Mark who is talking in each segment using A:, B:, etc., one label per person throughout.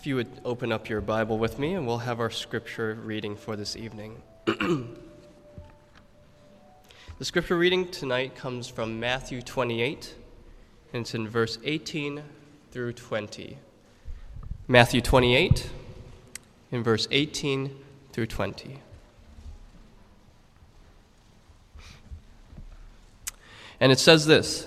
A: If you would open up your Bible with me, and we'll have our scripture reading for this evening. the scripture reading tonight comes from Matthew 28, and it's in verse 18 through 20. Matthew 28, in verse 18 through 20. And it says this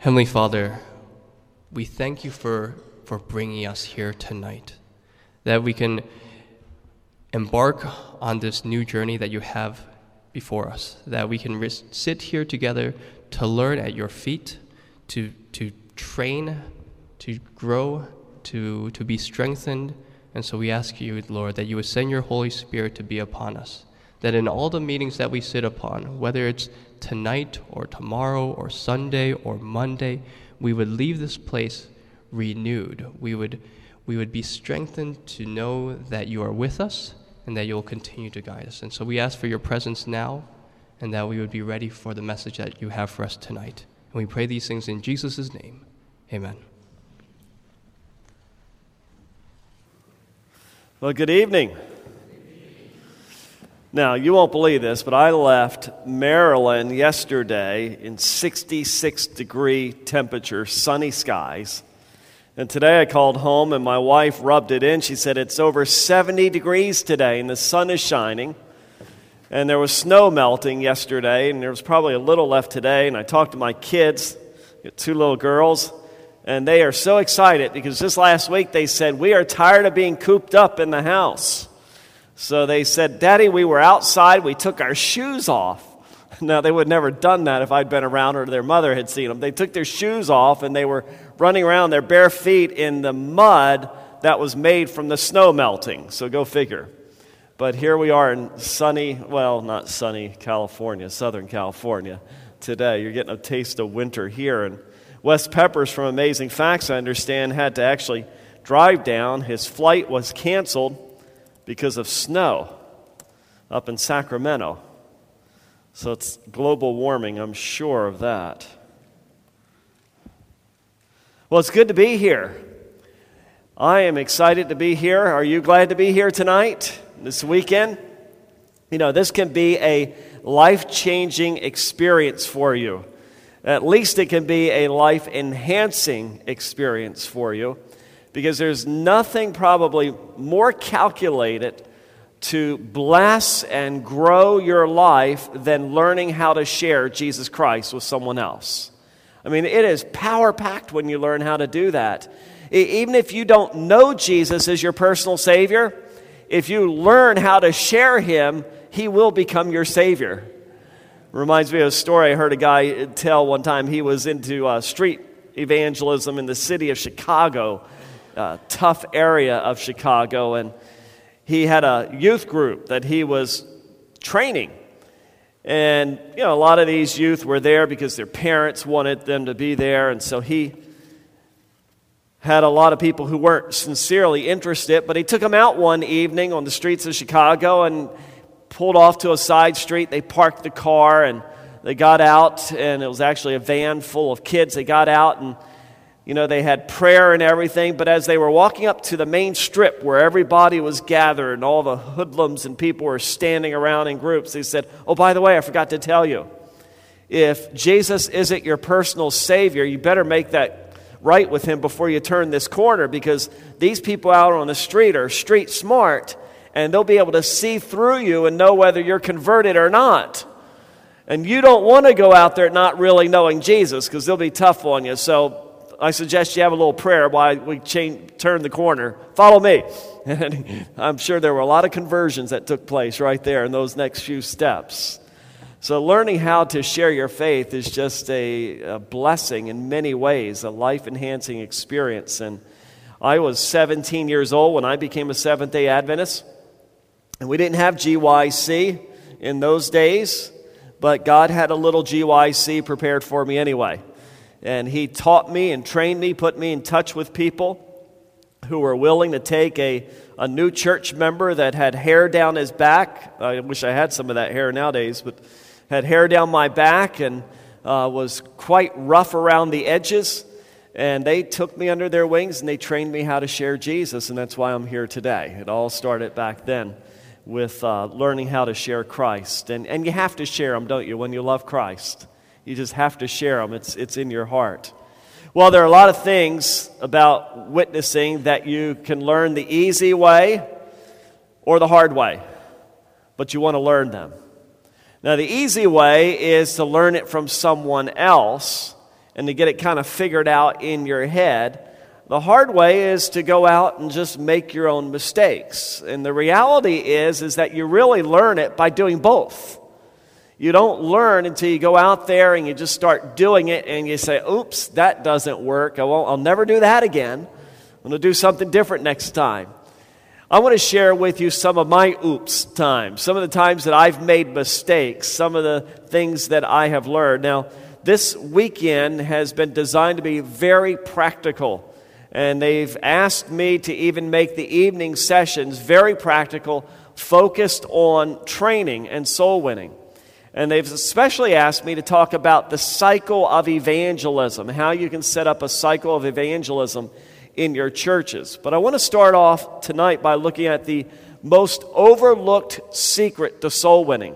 A: Heavenly Father, we thank you for, for bringing us here tonight, that we can embark on this new journey that you have before us, that we can ris- sit here together to learn at your feet, to, to train, to grow, to, to be strengthened. And so we ask you, Lord, that you would send your Holy Spirit to be upon us, that in all the meetings that we sit upon, whether it's tonight or tomorrow or Sunday or Monday, we would leave this place renewed. We would, we would be strengthened to know that you are with us and that you'll continue to guide us. And so we ask for your presence now and that we would be ready for the message that you have for us tonight. And we pray these things in Jesus' name. Amen.
B: Well, good evening. Now, you won't believe this, but I left Maryland yesterday in 66 degree temperature, sunny skies. And today I called home and my wife rubbed it in. She said it's over 70 degrees today and the sun is shining. And there was snow melting yesterday and there was probably a little left today. And I talked to my kids, two little girls, and they are so excited because just last week they said, We are tired of being cooped up in the house. So they said, Daddy, we were outside, we took our shoes off. Now, they would never done that if I'd been around or their mother had seen them. They took their shoes off and they were running around their bare feet in the mud that was made from the snow melting. So go figure. But here we are in sunny, well, not sunny California, Southern California today. You're getting a taste of winter here. And Wes Peppers from Amazing Facts, I understand, had to actually drive down. His flight was canceled because of snow up in Sacramento. So it's global warming, I'm sure of that. Well, it's good to be here. I am excited to be here. Are you glad to be here tonight, this weekend? You know, this can be a life changing experience for you. At least it can be a life enhancing experience for you because there's nothing probably more calculated to bless and grow your life than learning how to share Jesus Christ with someone else. I mean, it is power packed when you learn how to do that. Even if you don't know Jesus as your personal Savior, if you learn how to share Him, He will become your Savior. Reminds me of a story I heard a guy tell one time. He was into uh, street evangelism in the city of Chicago uh, tough area of Chicago, and he had a youth group that he was training. And, you know, a lot of these youth were there because their parents wanted them to be there, and so he had a lot of people who weren't sincerely interested, but he took them out one evening on the streets of Chicago and pulled off to a side street. They parked the car and they got out, and it was actually a van full of kids. They got out and you know, they had prayer and everything, but as they were walking up to the main strip where everybody was gathered and all the hoodlums and people were standing around in groups, they said, Oh, by the way, I forgot to tell you. If Jesus isn't your personal Savior, you better make that right with Him before you turn this corner because these people out on the street are street smart and they'll be able to see through you and know whether you're converted or not. And you don't want to go out there not really knowing Jesus because they'll be tough on you. So I suggest you have a little prayer while we change, turn the corner. Follow me. And I'm sure there were a lot of conversions that took place right there in those next few steps. So, learning how to share your faith is just a, a blessing in many ways, a life enhancing experience. And I was 17 years old when I became a Seventh day Adventist. And we didn't have GYC in those days, but God had a little GYC prepared for me anyway. And He taught me and trained me, put me in touch with people who were willing to take a, a new church member that had hair down his back. I wish I had some of that hair nowadays, but had hair down my back and uh, was quite rough around the edges. And they took me under their wings and they trained me how to share Jesus, and that's why I'm here today. It all started back then with uh, learning how to share Christ. And, and you have to share them, don't you, when you love Christ? You just have to share them, it's, it's in your heart. Well, there are a lot of things about witnessing that you can learn the easy way or the hard way, but you want to learn them. Now, the easy way is to learn it from someone else and to get it kind of figured out in your head. The hard way is to go out and just make your own mistakes. And the reality is is that you really learn it by doing both. You don't learn until you go out there and you just start doing it and you say, "Oops, that doesn't work. I won't I'll never do that again. I'm going to do something different next time." I want to share with you some of my oops times, some of the times that I've made mistakes, some of the things that I have learned. Now, this weekend has been designed to be very practical and they've asked me to even make the evening sessions very practical, focused on training and soul winning. And they've especially asked me to talk about the cycle of evangelism, how you can set up a cycle of evangelism in your churches. But I want to start off tonight by looking at the most overlooked secret to soul winning.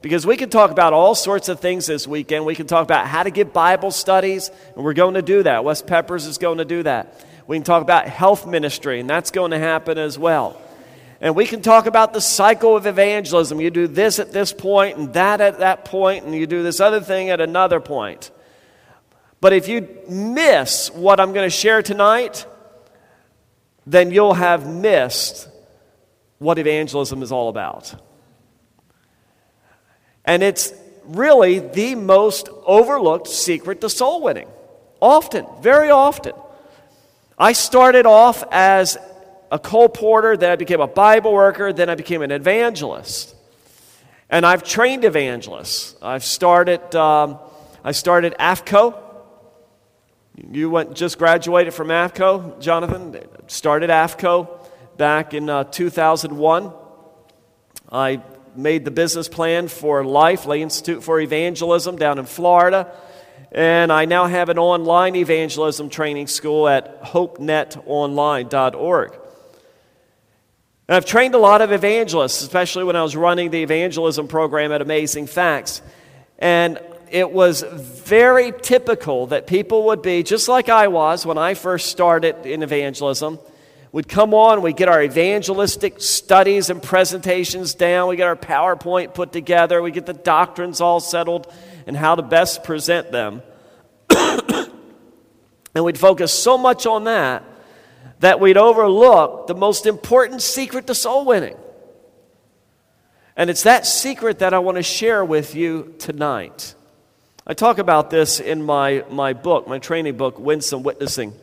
B: Because we can talk about all sorts of things this weekend. We can talk about how to give Bible studies, and we're going to do that. Wes Peppers is going to do that. We can talk about health ministry, and that's going to happen as well. And we can talk about the cycle of evangelism. You do this at this point, and that at that point, and you do this other thing at another point. But if you miss what I'm going to share tonight, then you'll have missed what evangelism is all about. And it's really the most overlooked secret to soul winning. Often, very often. I started off as a colporteur, then I became a Bible worker, then I became an evangelist. And I've trained evangelists. I've started, um, I started AFCOE. You went, just graduated from AFCOE, Jonathan. Started AFCOE back in uh, 2001. I made the business plan for Life, Lay Institute for Evangelism down in Florida. And I now have an online evangelism training school at hopenetonline.org. And I've trained a lot of evangelists, especially when I was running the evangelism program at Amazing Facts. And it was very typical that people would be, just like I was when I first started in evangelism, We'd come on, we'd get our evangelistic studies and presentations down, we get our PowerPoint put together, we get the doctrines all settled and how to best present them. and we'd focus so much on that that we'd overlook the most important secret to soul winning. And it's that secret that I want to share with you tonight. I talk about this in my, my book, my training book, Winsome Witnessing.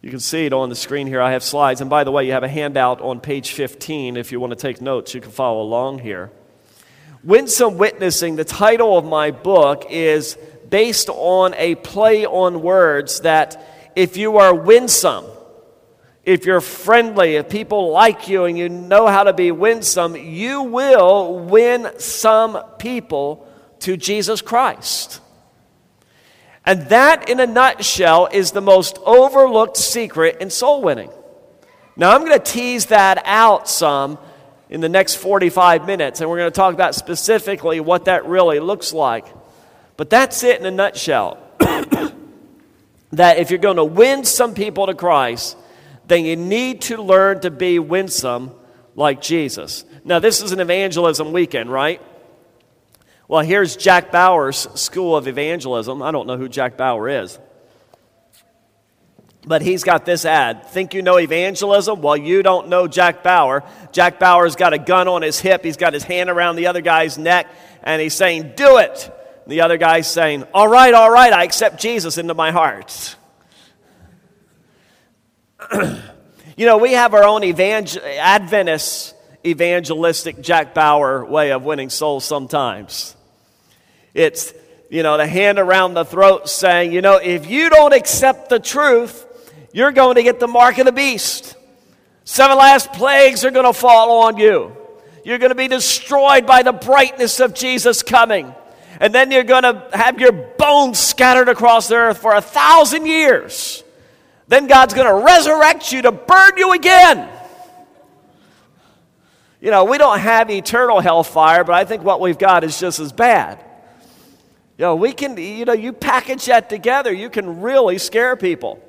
B: You can see it on the screen here. I have slides. And by the way, you have a handout on page 15 if you want to take notes. You can follow along here. Winsome Witnessing, the title of my book, is based on a play on words that if you are winsome, if you're friendly, if people like you and you know how to be winsome, you will win some people to Jesus Christ. And that, in a nutshell, is the most overlooked secret in soul winning. Now, I'm going to tease that out some in the next 45 minutes, and we're going to talk about specifically what that really looks like. But that's it in a nutshell. that if you're going to win some people to Christ, then you need to learn to be winsome like Jesus. Now, this is an evangelism weekend, right? Well, here's Jack Bauer's School of Evangelism. I don't know who Jack Bauer is. But he's got this ad. Think you know evangelism? Well, you don't know Jack Bauer. Jack Bauer's got a gun on his hip. He's got his hand around the other guy's neck, and he's saying, Do it. The other guy's saying, All right, all right, I accept Jesus into my heart. you know, we have our own evangel- Adventist evangelistic Jack Bauer way of winning souls sometimes. It's, you know, the hand around the throat saying, you know, if you don't accept the truth, you're going to get the mark of the beast. Seven last plagues are going to fall on you. You're going to be destroyed by the brightness of Jesus coming. And then you're going to have your bones scattered across the earth for a thousand years. Then God's going to resurrect you to burn you again. You know, we don't have eternal hellfire, but I think what we've got is just as bad. You know, we can, you know, you package that together, you can really scare people.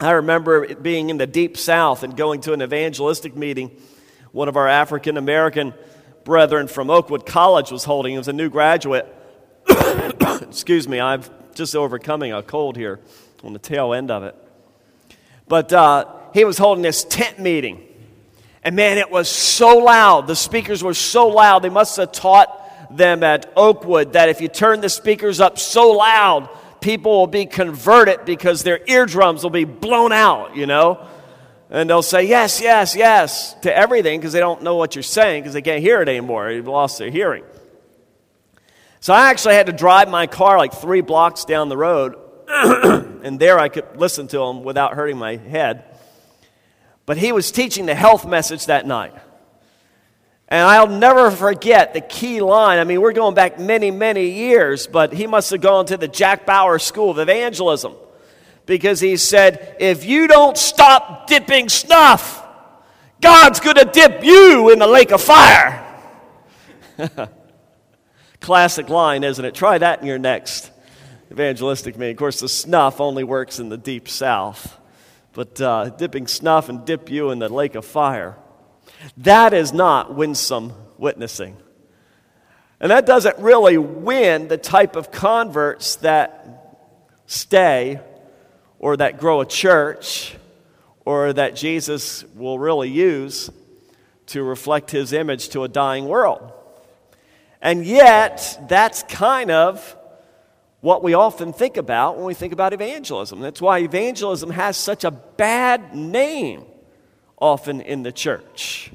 B: I remember being in the deep south and going to an evangelistic meeting. One of our African American brethren from Oakwood College was holding. He was a new graduate. Excuse me, I'm just overcoming a cold here on the tail end of it. But uh, he was holding this tent meeting. And man, it was so loud. The speakers were so loud. They must have taught them at Oakwood that if you turn the speakers up so loud, people will be converted because their eardrums will be blown out, you know? And they'll say, yes, yes, yes, to everything because they don't know what you're saying because they can't hear it anymore. They've lost their hearing. So I actually had to drive my car like three blocks down the road, and there I could listen to him without hurting my head. But he was teaching the health message that night. And I'll never forget the key line. I mean, we're going back many, many years, but he must have gone to the Jack Bauer School of Evangelism because he said, If you don't stop dipping snuff, God's going to dip you in the lake of fire. Classic line, isn't it? Try that in your next evangelistic meeting. Of course, the snuff only works in the deep south but uh, dipping snuff and dip you in the lake of fire. That is not winsome witnessing. And that doesn't really win the type of converts that stay or that grow a church or that Jesus will really use to reflect his image to a dying world. And yet, that's kind of what we often think about when we think about evangelism. That's why evangelism has such a bad name often in the church.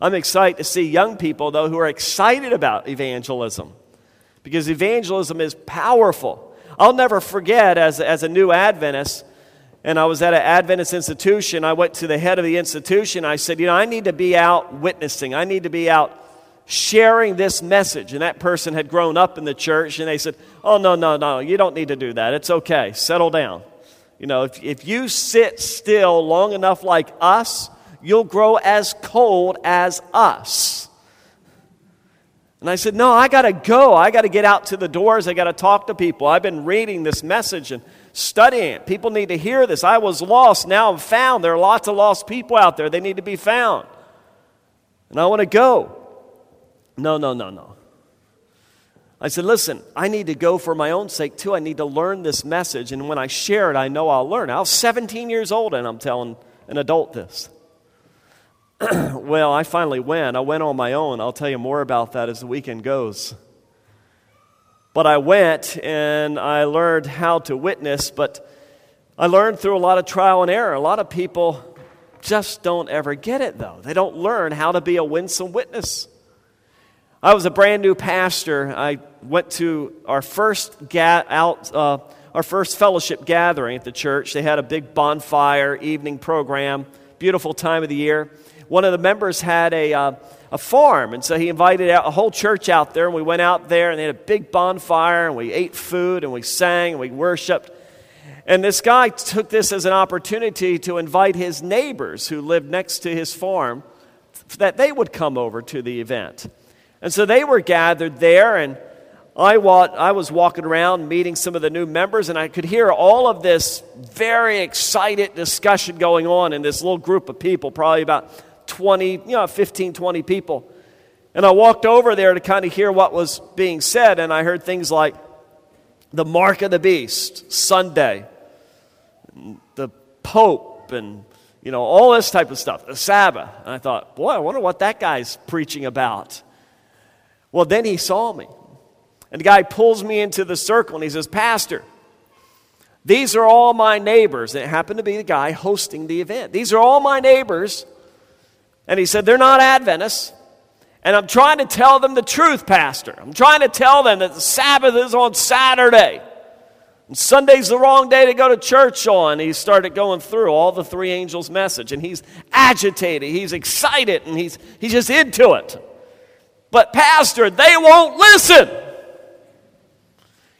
B: I'm excited to see young people, though, who are excited about evangelism because evangelism is powerful. I'll never forget as, as a new Adventist, and I was at an Adventist institution. I went to the head of the institution. I said, You know, I need to be out witnessing, I need to be out sharing this message. And that person had grown up in the church, and they said, Oh, no, no, no, you don't need to do that. It's okay. Settle down. You know, if, if you sit still long enough like us, you'll grow as cold as us. And I said, No, I got to go. I got to get out to the doors. I got to talk to people. I've been reading this message and studying it. People need to hear this. I was lost. Now I'm found. There are lots of lost people out there. They need to be found. And I want to go. No, no, no, no. I said, listen, I need to go for my own sake too. I need to learn this message. And when I share it, I know I'll learn. I was 17 years old and I'm telling an adult this. well, I finally went. I went on my own. I'll tell you more about that as the weekend goes. But I went and I learned how to witness, but I learned through a lot of trial and error. A lot of people just don't ever get it, though. They don't learn how to be a winsome witness. I was a brand new pastor. I went to our first ga- out, uh, our first fellowship gathering at the church. They had a big bonfire evening program, beautiful time of the year. One of the members had a, uh, a farm, and so he invited out a whole church out there, and we went out there, and they had a big bonfire, and we ate food, and we sang, and we worshiped. And this guy took this as an opportunity to invite his neighbors who lived next to his farm that they would come over to the event. And so they were gathered there, and I, I was walking around meeting some of the new members, and I could hear all of this very excited discussion going on in this little group of people, probably about 20, you know, 15, 20 people. And I walked over there to kind of hear what was being said, and I heard things like the mark of the beast, Sunday, the Pope, and you know, all this type of stuff, the Sabbath. And I thought, boy, I wonder what that guy's preaching about. Well, then he saw me. And the guy pulls me into the circle and he says, Pastor, These are all my neighbors. And it happened to be the guy hosting the event. These are all my neighbors. And he said, They're not Adventists. And I'm trying to tell them the truth, Pastor. I'm trying to tell them that the Sabbath is on Saturday. And Sunday's the wrong day to go to church on. He started going through all the three angels' message, and he's agitated, he's excited, and he's, he's just into it. But, Pastor, they won't listen.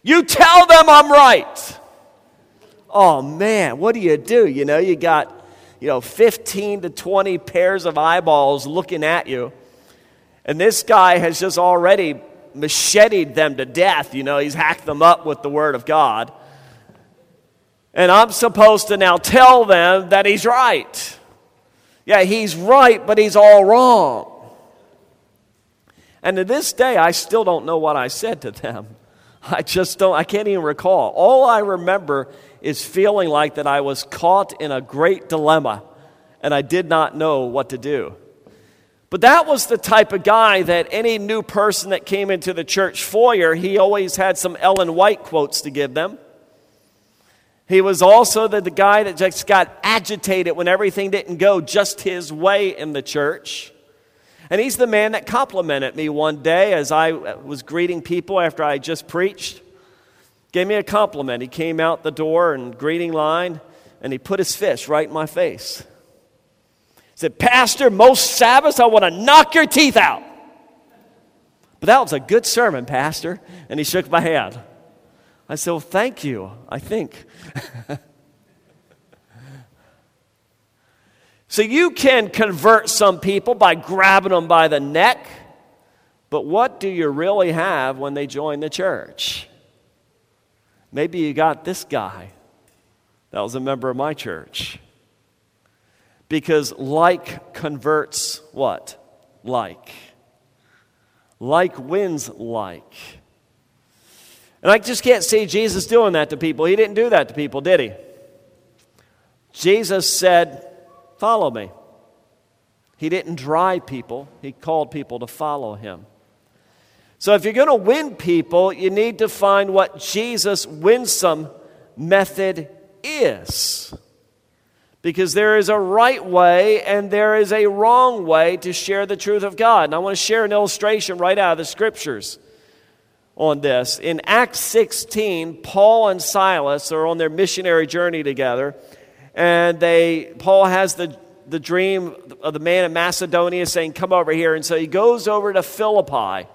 B: You tell them I'm right. Oh man, what do you do? You know, you got, you know, 15 to 20 pairs of eyeballs looking at you. And this guy has just already macheted them to death. You know, he's hacked them up with the Word of God. And I'm supposed to now tell them that he's right. Yeah, he's right, but he's all wrong. And to this day, I still don't know what I said to them. I just don't, I can't even recall. All I remember is feeling like that I was caught in a great dilemma and I did not know what to do. But that was the type of guy that any new person that came into the church foyer, he always had some Ellen White quotes to give them. He was also the, the guy that just got agitated when everything didn't go just his way in the church. And he's the man that complimented me one day as I was greeting people after I just preached. Gave me a compliment. He came out the door and greeting line and he put his fist right in my face. He said, Pastor, most Sabbaths I want to knock your teeth out. But that was a good sermon, Pastor. And he shook my hand. I said, Well, thank you, I think. So you can convert some people by grabbing them by the neck, but what do you really have when they join the church? Maybe you got this guy that was a member of my church. Because like converts what? Like. Like wins like. And I just can't see Jesus doing that to people. He didn't do that to people, did he? Jesus said, Follow me. He didn't drive people, he called people to follow him. So if you're going to win people, you need to find what Jesus' winsome method is. Because there is a right way and there is a wrong way to share the truth of God. And I want to share an illustration right out of the scriptures on this. In Acts 16, Paul and Silas are on their missionary journey together and they Paul has the the dream of the man in Macedonia saying, Come over here. And so he goes over to Philippi.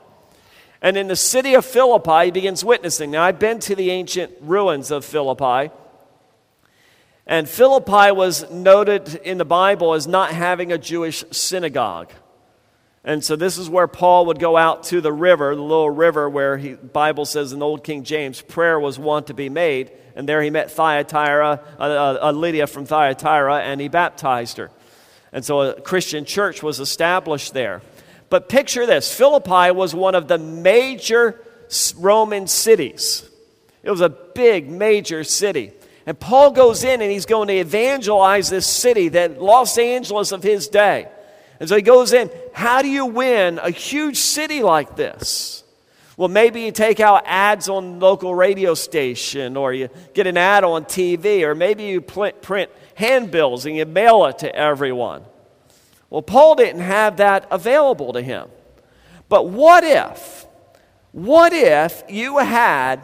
B: And in the city of Philippi, he begins witnessing. Now, I've been to the ancient ruins of Philippi. And Philippi was noted in the Bible as not having a Jewish synagogue. And so this is where Paul would go out to the river, the little river where the Bible says in the Old King James, prayer was wont to be made. And there he met Thyatira, uh, uh, Lydia from Thyatira, and he baptized her. And so a Christian church was established there. But picture this Philippi was one of the major Roman cities, it was a big, major city. And Paul goes in and he's going to evangelize this city, that Los Angeles of his day. And so he goes in. How do you win a huge city like this? Well, maybe you take out ads on local radio station, or you get an ad on TV, or maybe you print handbills and you mail it to everyone. Well, Paul didn't have that available to him. But what if, what if you had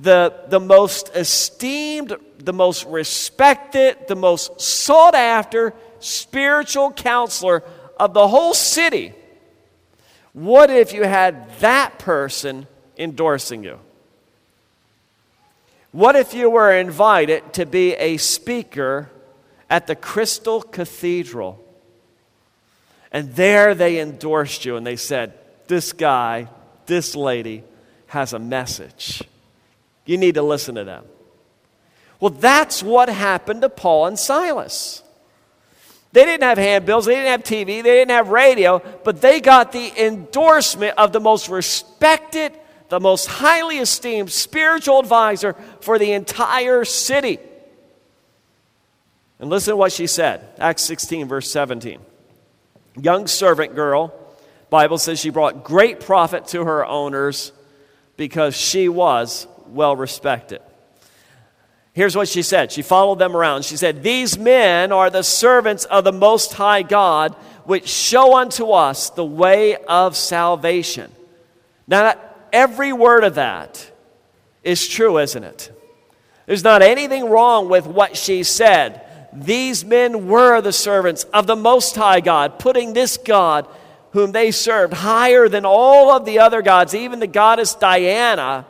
B: the, the most esteemed, the most respected, the most sought after spiritual counselor of the whole city, what if you had that person endorsing you? What if you were invited to be a speaker at the Crystal Cathedral? And there they endorsed you and they said, This guy, this lady has a message. You need to listen to them. Well, that's what happened to Paul and Silas. They didn't have handbills, they didn't have TV, they didn't have radio, but they got the endorsement of the most respected, the most highly esteemed spiritual advisor for the entire city. And listen to what she said Acts 16, verse 17. Young servant girl, Bible says she brought great profit to her owners because she was well respected. Here's what she said. She followed them around. She said, These men are the servants of the Most High God, which show unto us the way of salvation. Now, every word of that is true, isn't it? There's not anything wrong with what she said. These men were the servants of the Most High God, putting this God, whom they served, higher than all of the other gods, even the goddess Diana,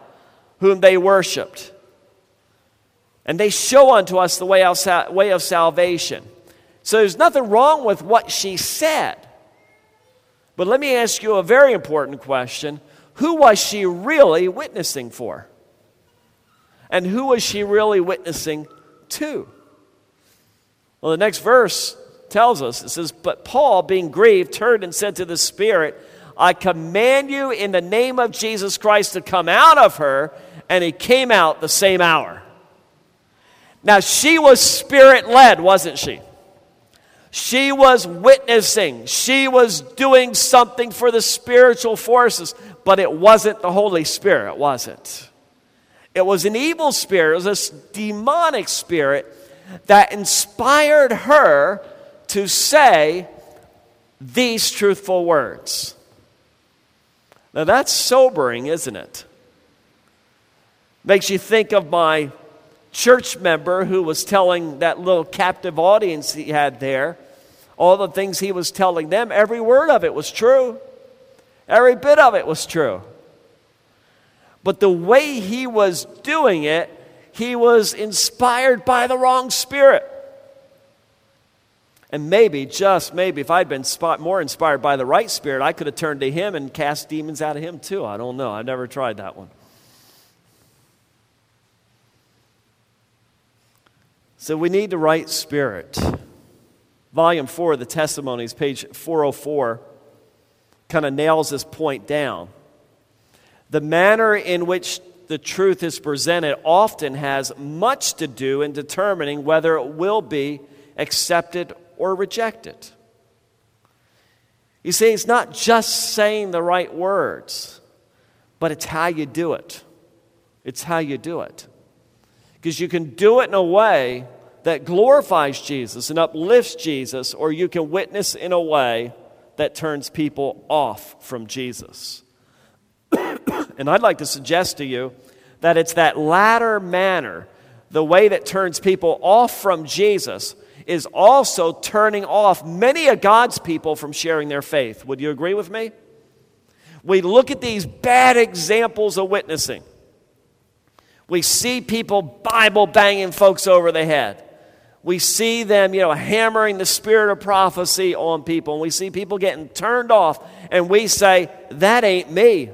B: whom they worshiped. And they show unto us the way of, way of salvation. So there's nothing wrong with what she said. But let me ask you a very important question Who was she really witnessing for? And who was she really witnessing to? Well, the next verse tells us it says, But Paul, being grieved, turned and said to the Spirit, I command you in the name of Jesus Christ to come out of her. And he came out the same hour. Now, she was spirit led, wasn't she? She was witnessing. She was doing something for the spiritual forces, but it wasn't the Holy Spirit, was it? It was an evil spirit, it was a demonic spirit that inspired her to say these truthful words. Now that's sobering, isn't it? Makes you think of my church member who was telling that little captive audience he had there all the things he was telling them. Every word of it was true, every bit of it was true. But the way he was doing it, he was inspired by the wrong spirit. And maybe, just maybe, if I'd been more inspired by the right spirit, I could have turned to him and cast demons out of him too. I don't know. I've never tried that one. So we need the right spirit. Volume 4 of the Testimonies, page 404, kind of nails this point down. The manner in which the truth is presented often has much to do in determining whether it will be accepted or rejected. You see, it's not just saying the right words, but it's how you do it. It's how you do it. Because you can do it in a way that glorifies Jesus and uplifts Jesus, or you can witness in a way that turns people off from Jesus. And I'd like to suggest to you that it's that latter manner, the way that turns people off from Jesus, is also turning off many of God's people from sharing their faith. Would you agree with me? We look at these bad examples of witnessing. We see people Bible banging folks over the head. We see them, you know, hammering the spirit of prophecy on people. And we see people getting turned off. And we say, that ain't me.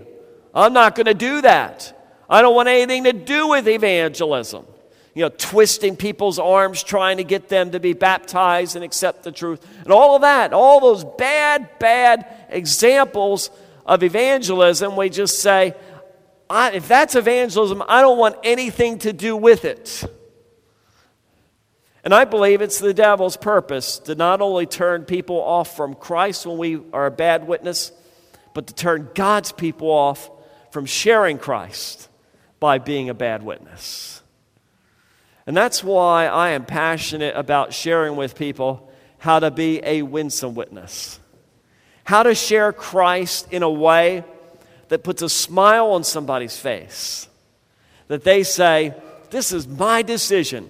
B: I'm not going to do that. I don't want anything to do with evangelism. You know, twisting people's arms, trying to get them to be baptized and accept the truth. And all of that, all those bad, bad examples of evangelism, we just say, if that's evangelism, I don't want anything to do with it. And I believe it's the devil's purpose to not only turn people off from Christ when we are a bad witness, but to turn God's people off from sharing Christ by being a bad witness. And that's why I am passionate about sharing with people how to be a winsome witness, how to share Christ in a way that puts a smile on somebody's face, that they say, This is my decision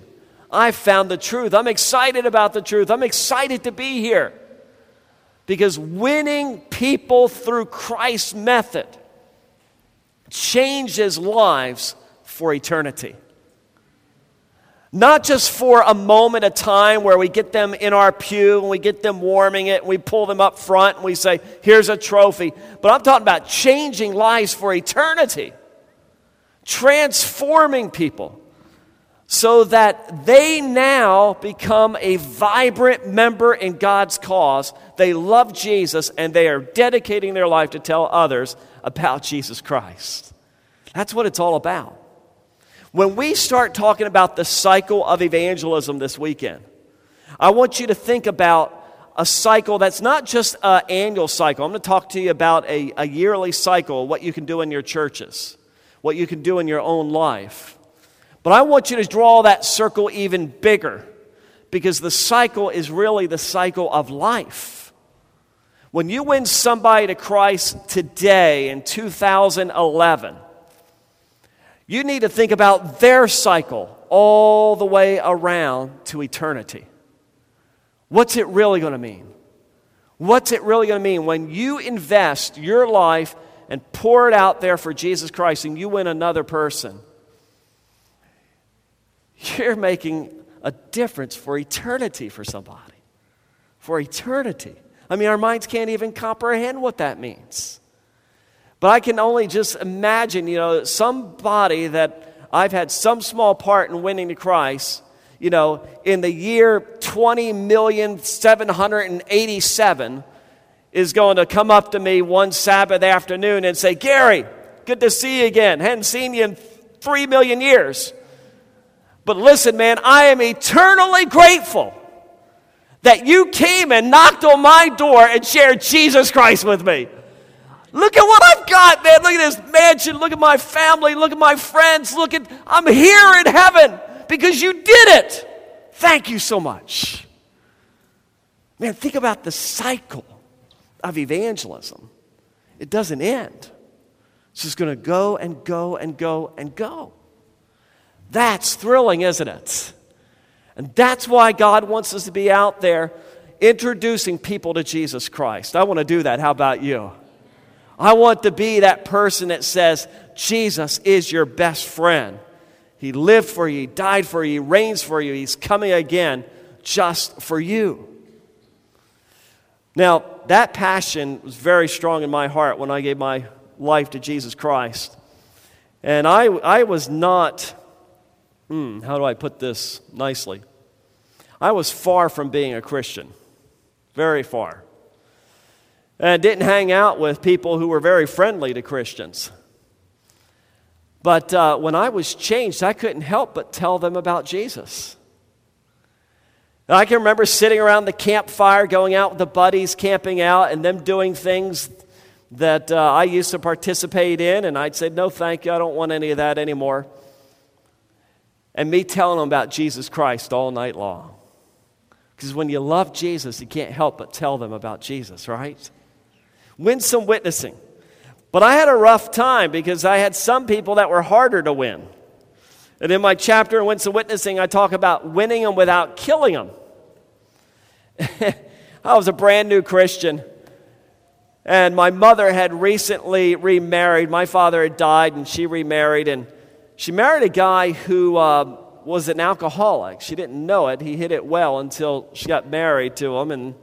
B: I found the truth. I'm excited about the truth. I'm excited to be here. Because winning people through Christ's method changes lives for eternity. Not just for a moment of time where we get them in our pew and we get them warming it and we pull them up front and we say, here's a trophy. But I'm talking about changing lives for eternity, transforming people so that they now become a vibrant member in God's cause. They love Jesus and they are dedicating their life to tell others about Jesus Christ. That's what it's all about. When we start talking about the cycle of evangelism this weekend, I want you to think about a cycle that's not just an annual cycle. I'm going to talk to you about a, a yearly cycle, what you can do in your churches, what you can do in your own life. But I want you to draw that circle even bigger because the cycle is really the cycle of life. When you win somebody to Christ today in 2011, you need to think about their cycle all the way around to eternity. What's it really going to mean? What's it really going to mean when you invest your life and pour it out there for Jesus Christ and you win another person? You're making a difference for eternity for somebody. For eternity. I mean, our minds can't even comprehend what that means. But I can only just imagine, you know, somebody that I've had some small part in winning to Christ, you know, in the year 20,787 is going to come up to me one Sabbath afternoon and say, Gary, good to see you again. Hadn't seen you in three million years. But listen, man, I am eternally grateful that you came and knocked on my door and shared Jesus Christ with me. Look at what I've got, man. Look at this mansion. Look at my family. Look at my friends. Look at, I'm here in heaven because you did it. Thank you so much. Man, think about the cycle of evangelism. It doesn't end, it's just going to go and go and go and go. That's thrilling, isn't it? And that's why God wants us to be out there introducing people to Jesus Christ. I want to do that. How about you? I want to be that person that says, Jesus is your best friend. He lived for you, He died for you, He reigns for you, He's coming again just for you. Now, that passion was very strong in my heart when I gave my life to Jesus Christ. And I, I was not hmm, how do I put this nicely? I was far from being a Christian, very far. And didn't hang out with people who were very friendly to Christians. But uh, when I was changed, I couldn't help but tell them about Jesus. And I can remember sitting around the campfire, going out with the buddies, camping out, and them doing things that uh, I used to participate in. And I'd say, No, thank you, I don't want any of that anymore and me telling them about Jesus Christ all night long. Because when you love Jesus, you can't help but tell them about Jesus, right? Win some witnessing. But I had a rough time because I had some people that were harder to win. And in my chapter in Winsome Witnessing, I talk about winning them without killing them. I was a brand new Christian. And my mother had recently remarried. My father had died, and she remarried. And she married a guy who uh, was an alcoholic. She didn't know it. He hid it well until she got married to him and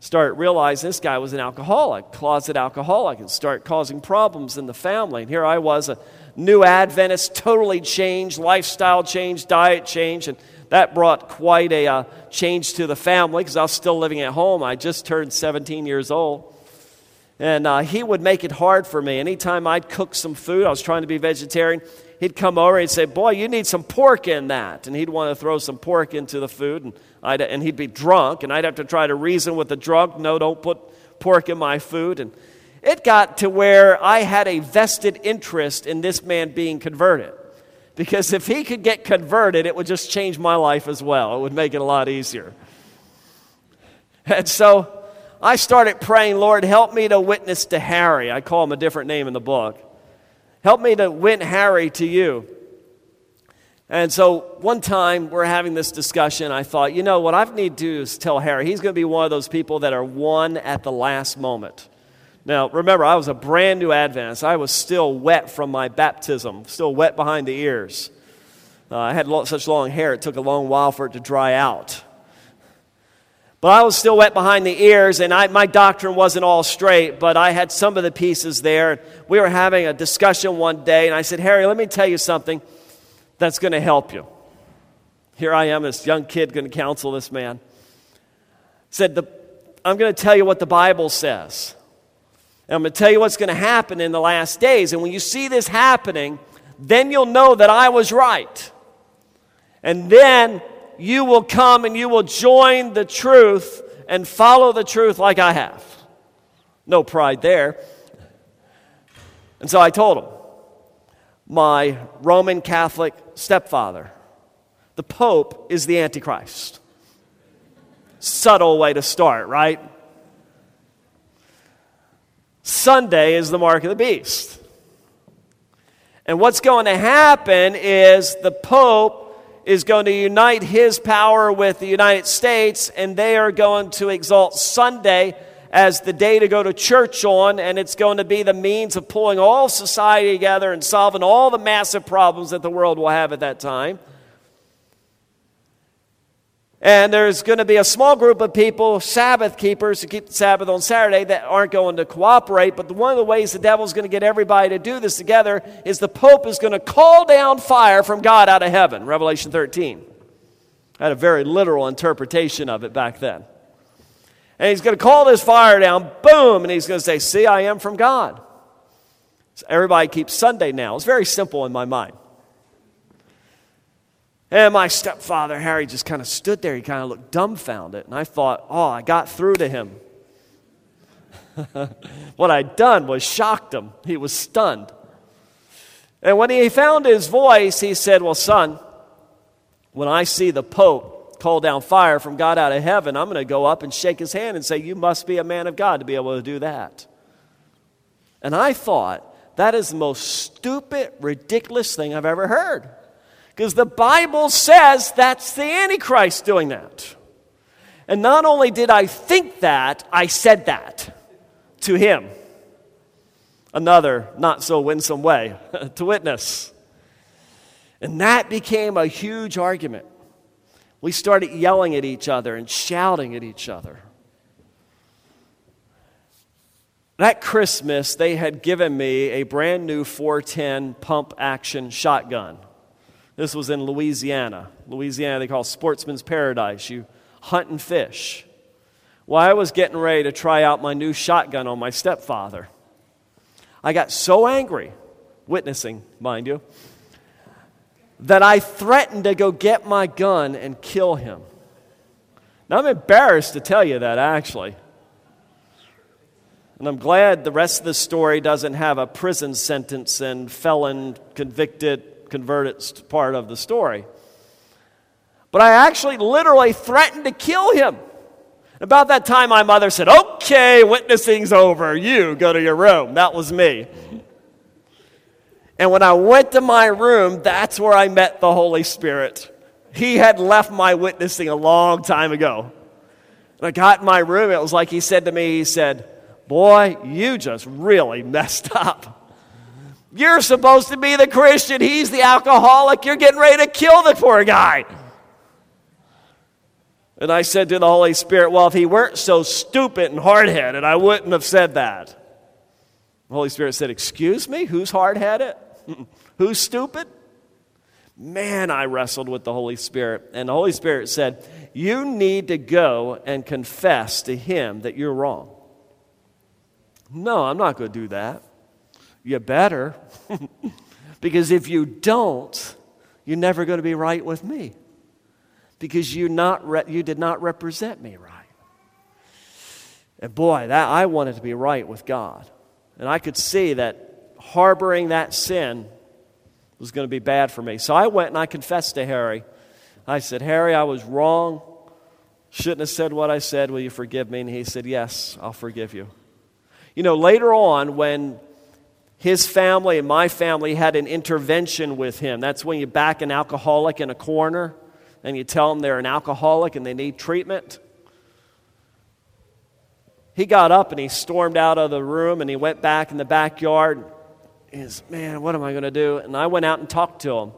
B: started realizing this guy was an alcoholic, closet alcoholic, and start causing problems in the family. And here I was, a new Adventist, totally changed, lifestyle change, diet change, and that brought quite a uh, change to the family because I was still living at home. I just turned 17 years old. And uh, he would make it hard for me. Anytime I'd cook some food, I was trying to be vegetarian he'd come over and say, Boy, you need some pork in that. And he'd want to throw some pork into the food, and, I'd, and he'd be drunk, and I'd have to try to reason with the drunk, No, don't put pork in my food. And it got to where I had a vested interest in this man being converted. Because if he could get converted, it would just change my life as well. It would make it a lot easier. And so I started praying, Lord, help me to witness to Harry. I call him a different name in the book. Help me to win Harry to you. And so one time we're having this discussion. I thought, you know, what I need to do is tell Harry, he's going to be one of those people that are won at the last moment. Now, remember, I was a brand new Adventist. I was still wet from my baptism, still wet behind the ears. Uh, I had such long hair, it took a long while for it to dry out. But I was still wet behind the ears, and I, my doctrine wasn't all straight, but I had some of the pieces there. We were having a discussion one day, and I said, Harry, let me tell you something that's going to help you. Here I am, this young kid, going to counsel this man. Said, I'm going to tell you what the Bible says. And I'm going to tell you what's going to happen in the last days. And when you see this happening, then you'll know that I was right. And then you will come and you will join the truth and follow the truth like I have. No pride there. And so I told him. my Roman Catholic stepfather. The Pope is the Antichrist. Subtle way to start, right? Sunday is the mark of the beast. And what's going to happen is the Pope is going to unite his power with the United States, and they are going to exalt Sunday as the day to go to church on, and it's going to be the means of pulling all society together and solving all the massive problems that the world will have at that time. And there's going to be a small group of people, Sabbath keepers, who keep the Sabbath on Saturday that aren't going to cooperate. But one of the ways the devil's going to get everybody to do this together is the Pope is going to call down fire from God out of heaven. Revelation 13. I had a very literal interpretation of it back then. And he's going to call this fire down, boom, and he's going to say, See, I am from God. So everybody keeps Sunday now. It's very simple in my mind. And my stepfather, Harry, just kind of stood there. He kind of looked dumbfounded. And I thought, oh, I got through to him. what I'd done was shocked him. He was stunned. And when he found his voice, he said, Well, son, when I see the Pope call down fire from God out of heaven, I'm going to go up and shake his hand and say, You must be a man of God to be able to do that. And I thought, that is the most stupid, ridiculous thing I've ever heard. Because the Bible says that's the Antichrist doing that. And not only did I think that, I said that to him. Another not so winsome way to witness. And that became a huge argument. We started yelling at each other and shouting at each other. That Christmas, they had given me a brand new 410 pump action shotgun. This was in Louisiana. Louisiana, they call sportsman's paradise. You hunt and fish. Well, I was getting ready to try out my new shotgun on my stepfather. I got so angry, witnessing, mind you, that I threatened to go get my gun and kill him. Now, I'm embarrassed to tell you that, actually. And I'm glad the rest of the story doesn't have a prison sentence and felon convicted converted part of the story. But I actually literally threatened to kill him. About that time, my mother said, Okay, witnessing's over. You go to your room. That was me. And when I went to my room, that's where I met the Holy Spirit. He had left my witnessing a long time ago. And I got in my room, it was like he said to me, He said, Boy, you just really messed up. You're supposed to be the Christian. He's the alcoholic. You're getting ready to kill the poor guy. And I said to the Holy Spirit, Well, if he weren't so stupid and hard headed, I wouldn't have said that. The Holy Spirit said, Excuse me? Who's hard headed? Who's stupid? Man, I wrestled with the Holy Spirit. And the Holy Spirit said, You need to go and confess to him that you're wrong. No, I'm not going to do that. You better. because if you don't, you're never going to be right with me. Because you, not re- you did not represent me right. And boy, that, I wanted to be right with God. And I could see that harboring that sin was going to be bad for me. So I went and I confessed to Harry. I said, Harry, I was wrong. Shouldn't have said what I said. Will you forgive me? And he said, Yes, I'll forgive you. You know, later on, when his family and my family had an intervention with him. That's when you back an alcoholic in a corner and you tell them they're an alcoholic and they need treatment. He got up and he stormed out of the room and he went back in the backyard. He's, man, what am I going to do? And I went out and talked to him.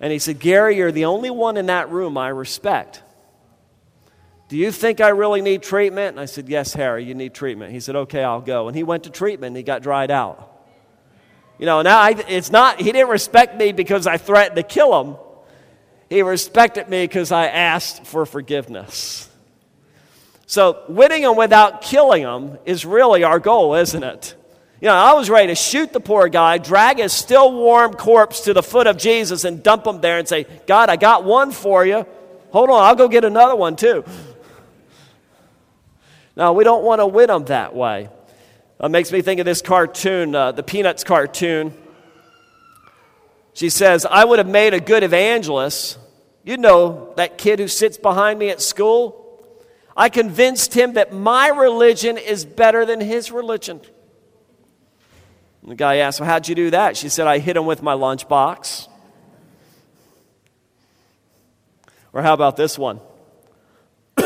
B: And he said, Gary, you're the only one in that room I respect. Do you think I really need treatment? And I said, Yes, Harry, you need treatment. He said, Okay, I'll go. And he went to treatment and he got dried out. You know, now I, it's not, he didn't respect me because I threatened to kill him. He respected me because I asked for forgiveness. So, winning him without killing him is really our goal, isn't it? You know, I was ready to shoot the poor guy, drag his still warm corpse to the foot of Jesus, and dump him there and say, God, I got one for you. Hold on, I'll go get another one too. Now, we don't want to win them that way. It makes me think of this cartoon, uh, the Peanuts cartoon. She says, I would have made a good evangelist. You know that kid who sits behind me at school? I convinced him that my religion is better than his religion. And the guy asked, Well, how'd you do that? She said, I hit him with my lunchbox. Or how about this one?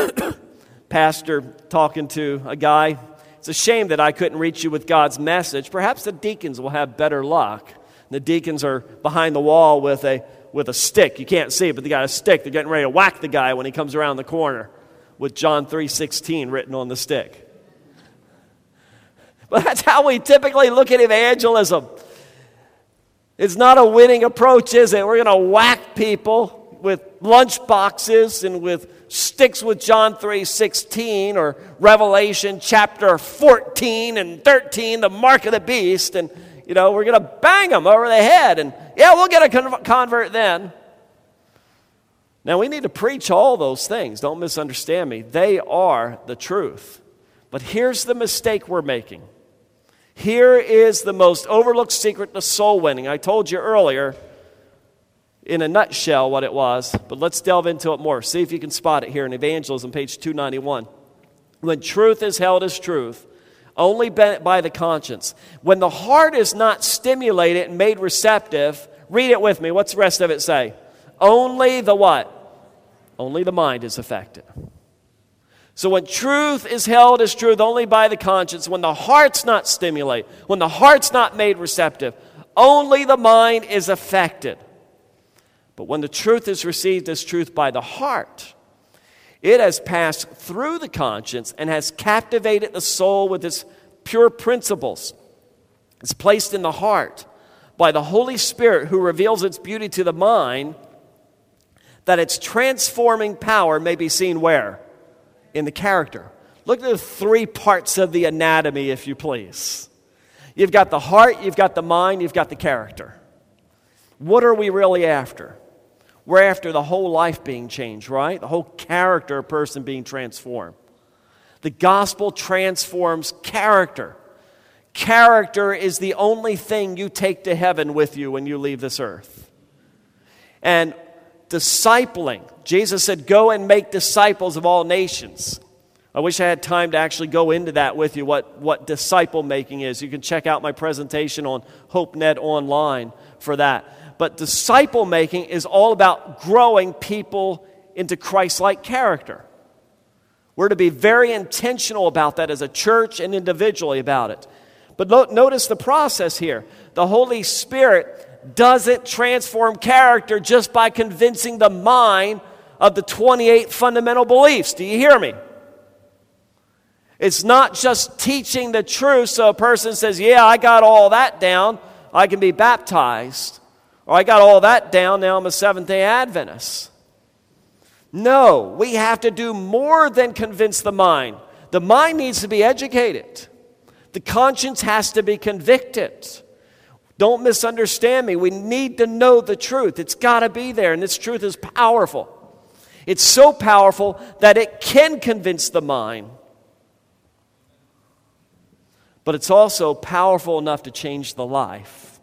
B: Pastor talking to a guy. It's a shame that I couldn't reach you with God's message. Perhaps the deacons will have better luck. The deacons are behind the wall with a, with a stick. You can't see it, but they got a stick. They're getting ready to whack the guy when he comes around the corner with John 3:16 written on the stick. But that's how we typically look at evangelism. It's not a winning approach, is it? We're going to whack people with lunch boxes and with sticks with John 3:16 or Revelation chapter 14 and 13, the mark of the beast and you know, we're going to bang them over the head and yeah, we'll get a convert then. Now, we need to preach all those things. Don't misunderstand me. They are the truth. But here's the mistake we're making. Here is the most overlooked secret to soul winning. I told you earlier, in a nutshell, what it was, but let's delve into it more. See if you can spot it here in Evangelism, page 291. When truth is held as truth, only by the conscience. When the heart is not stimulated and made receptive, read it with me. What's the rest of it say? Only the what? Only the mind is affected. So when truth is held as truth only by the conscience, when the heart's not stimulated, when the heart's not made receptive, only the mind is affected. But when the truth is received as truth by the heart, it has passed through the conscience and has captivated the soul with its pure principles. It's placed in the heart by the Holy Spirit who reveals its beauty to the mind that its transforming power may be seen where? In the character. Look at the three parts of the anatomy, if you please. You've got the heart, you've got the mind, you've got the character. What are we really after? We're after the whole life being changed, right? The whole character of person being transformed. The gospel transforms character. Character is the only thing you take to heaven with you when you leave this earth. And discipling. Jesus said, Go and make disciples of all nations. I wish I had time to actually go into that with you, what, what disciple making is. You can check out my presentation on HopeNet online for that. But disciple making is all about growing people into Christ like character. We're to be very intentional about that as a church and individually about it. But notice the process here. The Holy Spirit doesn't transform character just by convincing the mind of the 28 fundamental beliefs. Do you hear me? It's not just teaching the truth so a person says, Yeah, I got all that down, I can be baptized. Or I got all that down, now I'm a Seventh day Adventist. No, we have to do more than convince the mind. The mind needs to be educated, the conscience has to be convicted. Don't misunderstand me. We need to know the truth. It's got to be there, and this truth is powerful. It's so powerful that it can convince the mind, but it's also powerful enough to change the life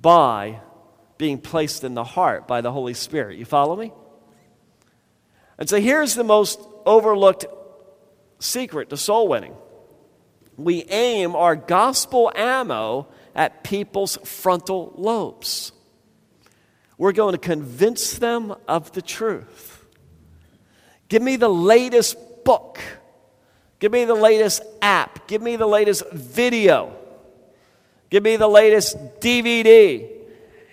B: by being placed in the heart by the Holy Spirit. You follow me? And so here's the most overlooked secret to soul winning we aim our gospel ammo at people's frontal lobes. We're going to convince them of the truth. Give me the latest book. Give me the latest app. Give me the latest video. Give me the latest DVD.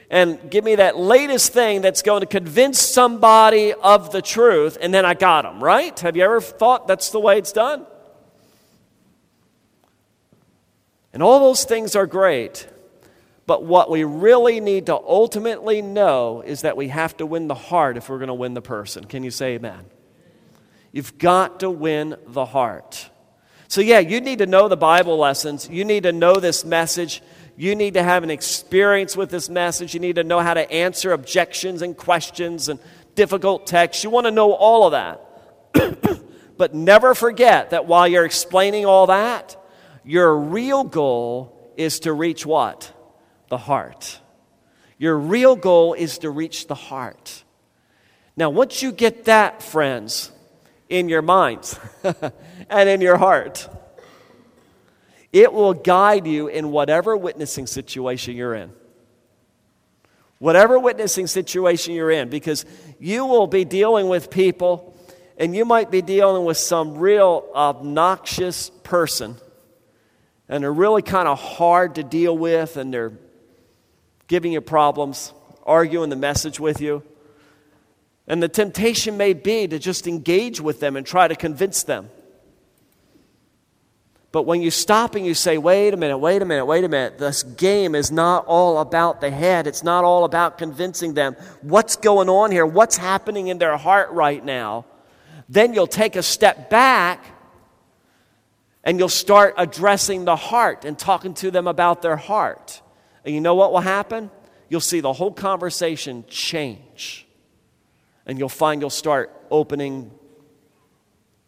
B: And give me that latest thing that's going to convince somebody of the truth, and then I got them, right? Have you ever thought that's the way it's done? And all those things are great. But what we really need to ultimately know is that we have to win the heart if we're going to win the person. Can you say amen? You've got to win the heart. So, yeah, you need to know the Bible lessons. You need to know this message. You need to have an experience with this message. You need to know how to answer objections and questions and difficult texts. You want to know all of that. but never forget that while you're explaining all that, your real goal is to reach what? The heart. Your real goal is to reach the heart. Now, once you get that, friends, in your minds and in your heart, it will guide you in whatever witnessing situation you're in. Whatever witnessing situation you're in, because you will be dealing with people and you might be dealing with some real obnoxious person and they're really kind of hard to deal with and they're giving you problems, arguing the message with you. And the temptation may be to just engage with them and try to convince them. But when you stop and you say, wait a minute, wait a minute, wait a minute, this game is not all about the head. It's not all about convincing them. What's going on here? What's happening in their heart right now? Then you'll take a step back and you'll start addressing the heart and talking to them about their heart. And you know what will happen? You'll see the whole conversation change. And you'll find you'll start opening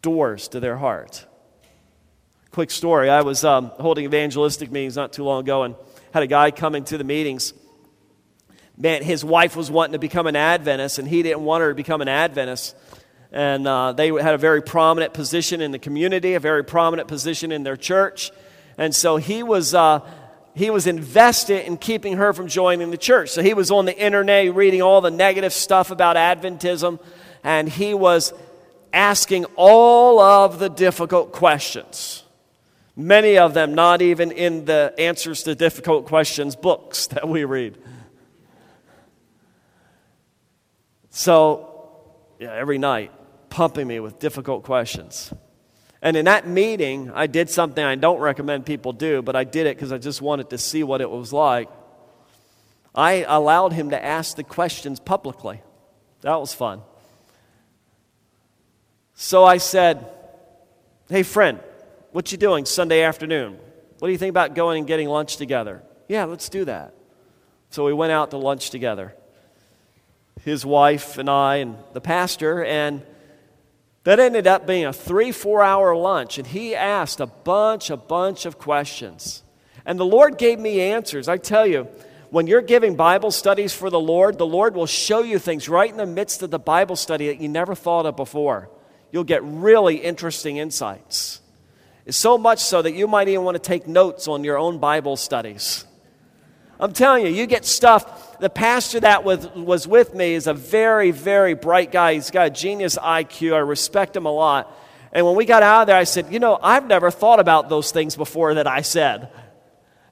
B: doors to their heart. Quick story I was um, holding evangelistic meetings not too long ago and had a guy coming to the meetings. Man, his wife was wanting to become an Adventist, and he didn't want her to become an Adventist. And uh, they had a very prominent position in the community, a very prominent position in their church. And so he was, uh, he was invested in keeping her from joining the church. So he was on the internet reading all the negative stuff about Adventism, and he was asking all of the difficult questions. Many of them not even in the answers to difficult questions books that we read. So, yeah, every night, pumping me with difficult questions. And in that meeting, I did something I don't recommend people do, but I did it because I just wanted to see what it was like. I allowed him to ask the questions publicly. That was fun. So I said, Hey, friend, what you doing Sunday afternoon? What do you think about going and getting lunch together? Yeah, let's do that. So we went out to lunch together. His wife and I and the pastor, and that ended up being a three, four hour lunch, and he asked a bunch, a bunch of questions. And the Lord gave me answers. I tell you, when you're giving Bible studies for the Lord, the Lord will show you things right in the midst of the Bible study that you never thought of before. You'll get really interesting insights. So much so that you might even want to take notes on your own Bible studies. I'm telling you, you get stuff. The pastor that was, was with me is a very, very bright guy. He's got a genius IQ. I respect him a lot. And when we got out of there, I said, You know, I've never thought about those things before that I said.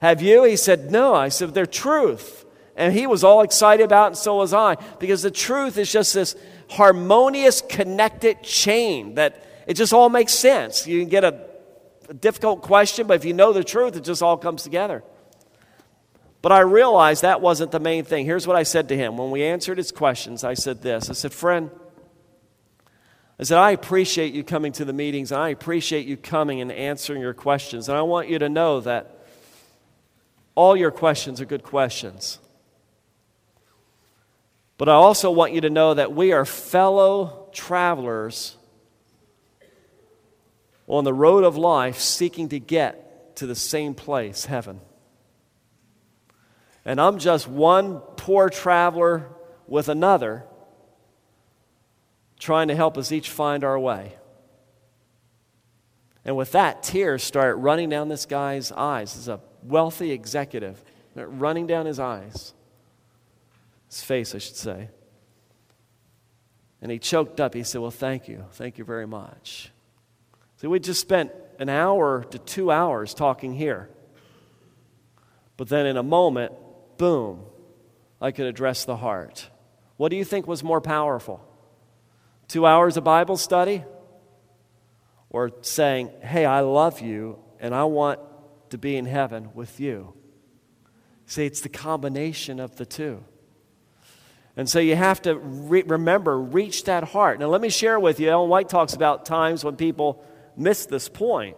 B: Have you? He said, No. I said, They're truth. And he was all excited about it, and so was I. Because the truth is just this harmonious, connected chain that it just all makes sense. You can get a, a difficult question, but if you know the truth, it just all comes together. But I realized that wasn't the main thing. Here's what I said to him. When we answered his questions, I said this I said, Friend, I said, I appreciate you coming to the meetings, and I appreciate you coming and answering your questions. And I want you to know that all your questions are good questions. But I also want you to know that we are fellow travelers on the road of life seeking to get to the same place, heaven. And I'm just one poor traveler with another trying to help us each find our way. And with that, tears start running down this guy's eyes. He's a wealthy executive, running down his eyes, his face, I should say. And he choked up. He said, Well, thank you. Thank you very much. So we just spent an hour to two hours talking here. But then in a moment, boom, I could address the heart. What do you think was more powerful? Two hours of Bible study? Or saying, hey, I love you and I want to be in heaven with you? See, it's the combination of the two. And so you have to re- remember, reach that heart. Now, let me share with you. Ellen White talks about times when people miss this point.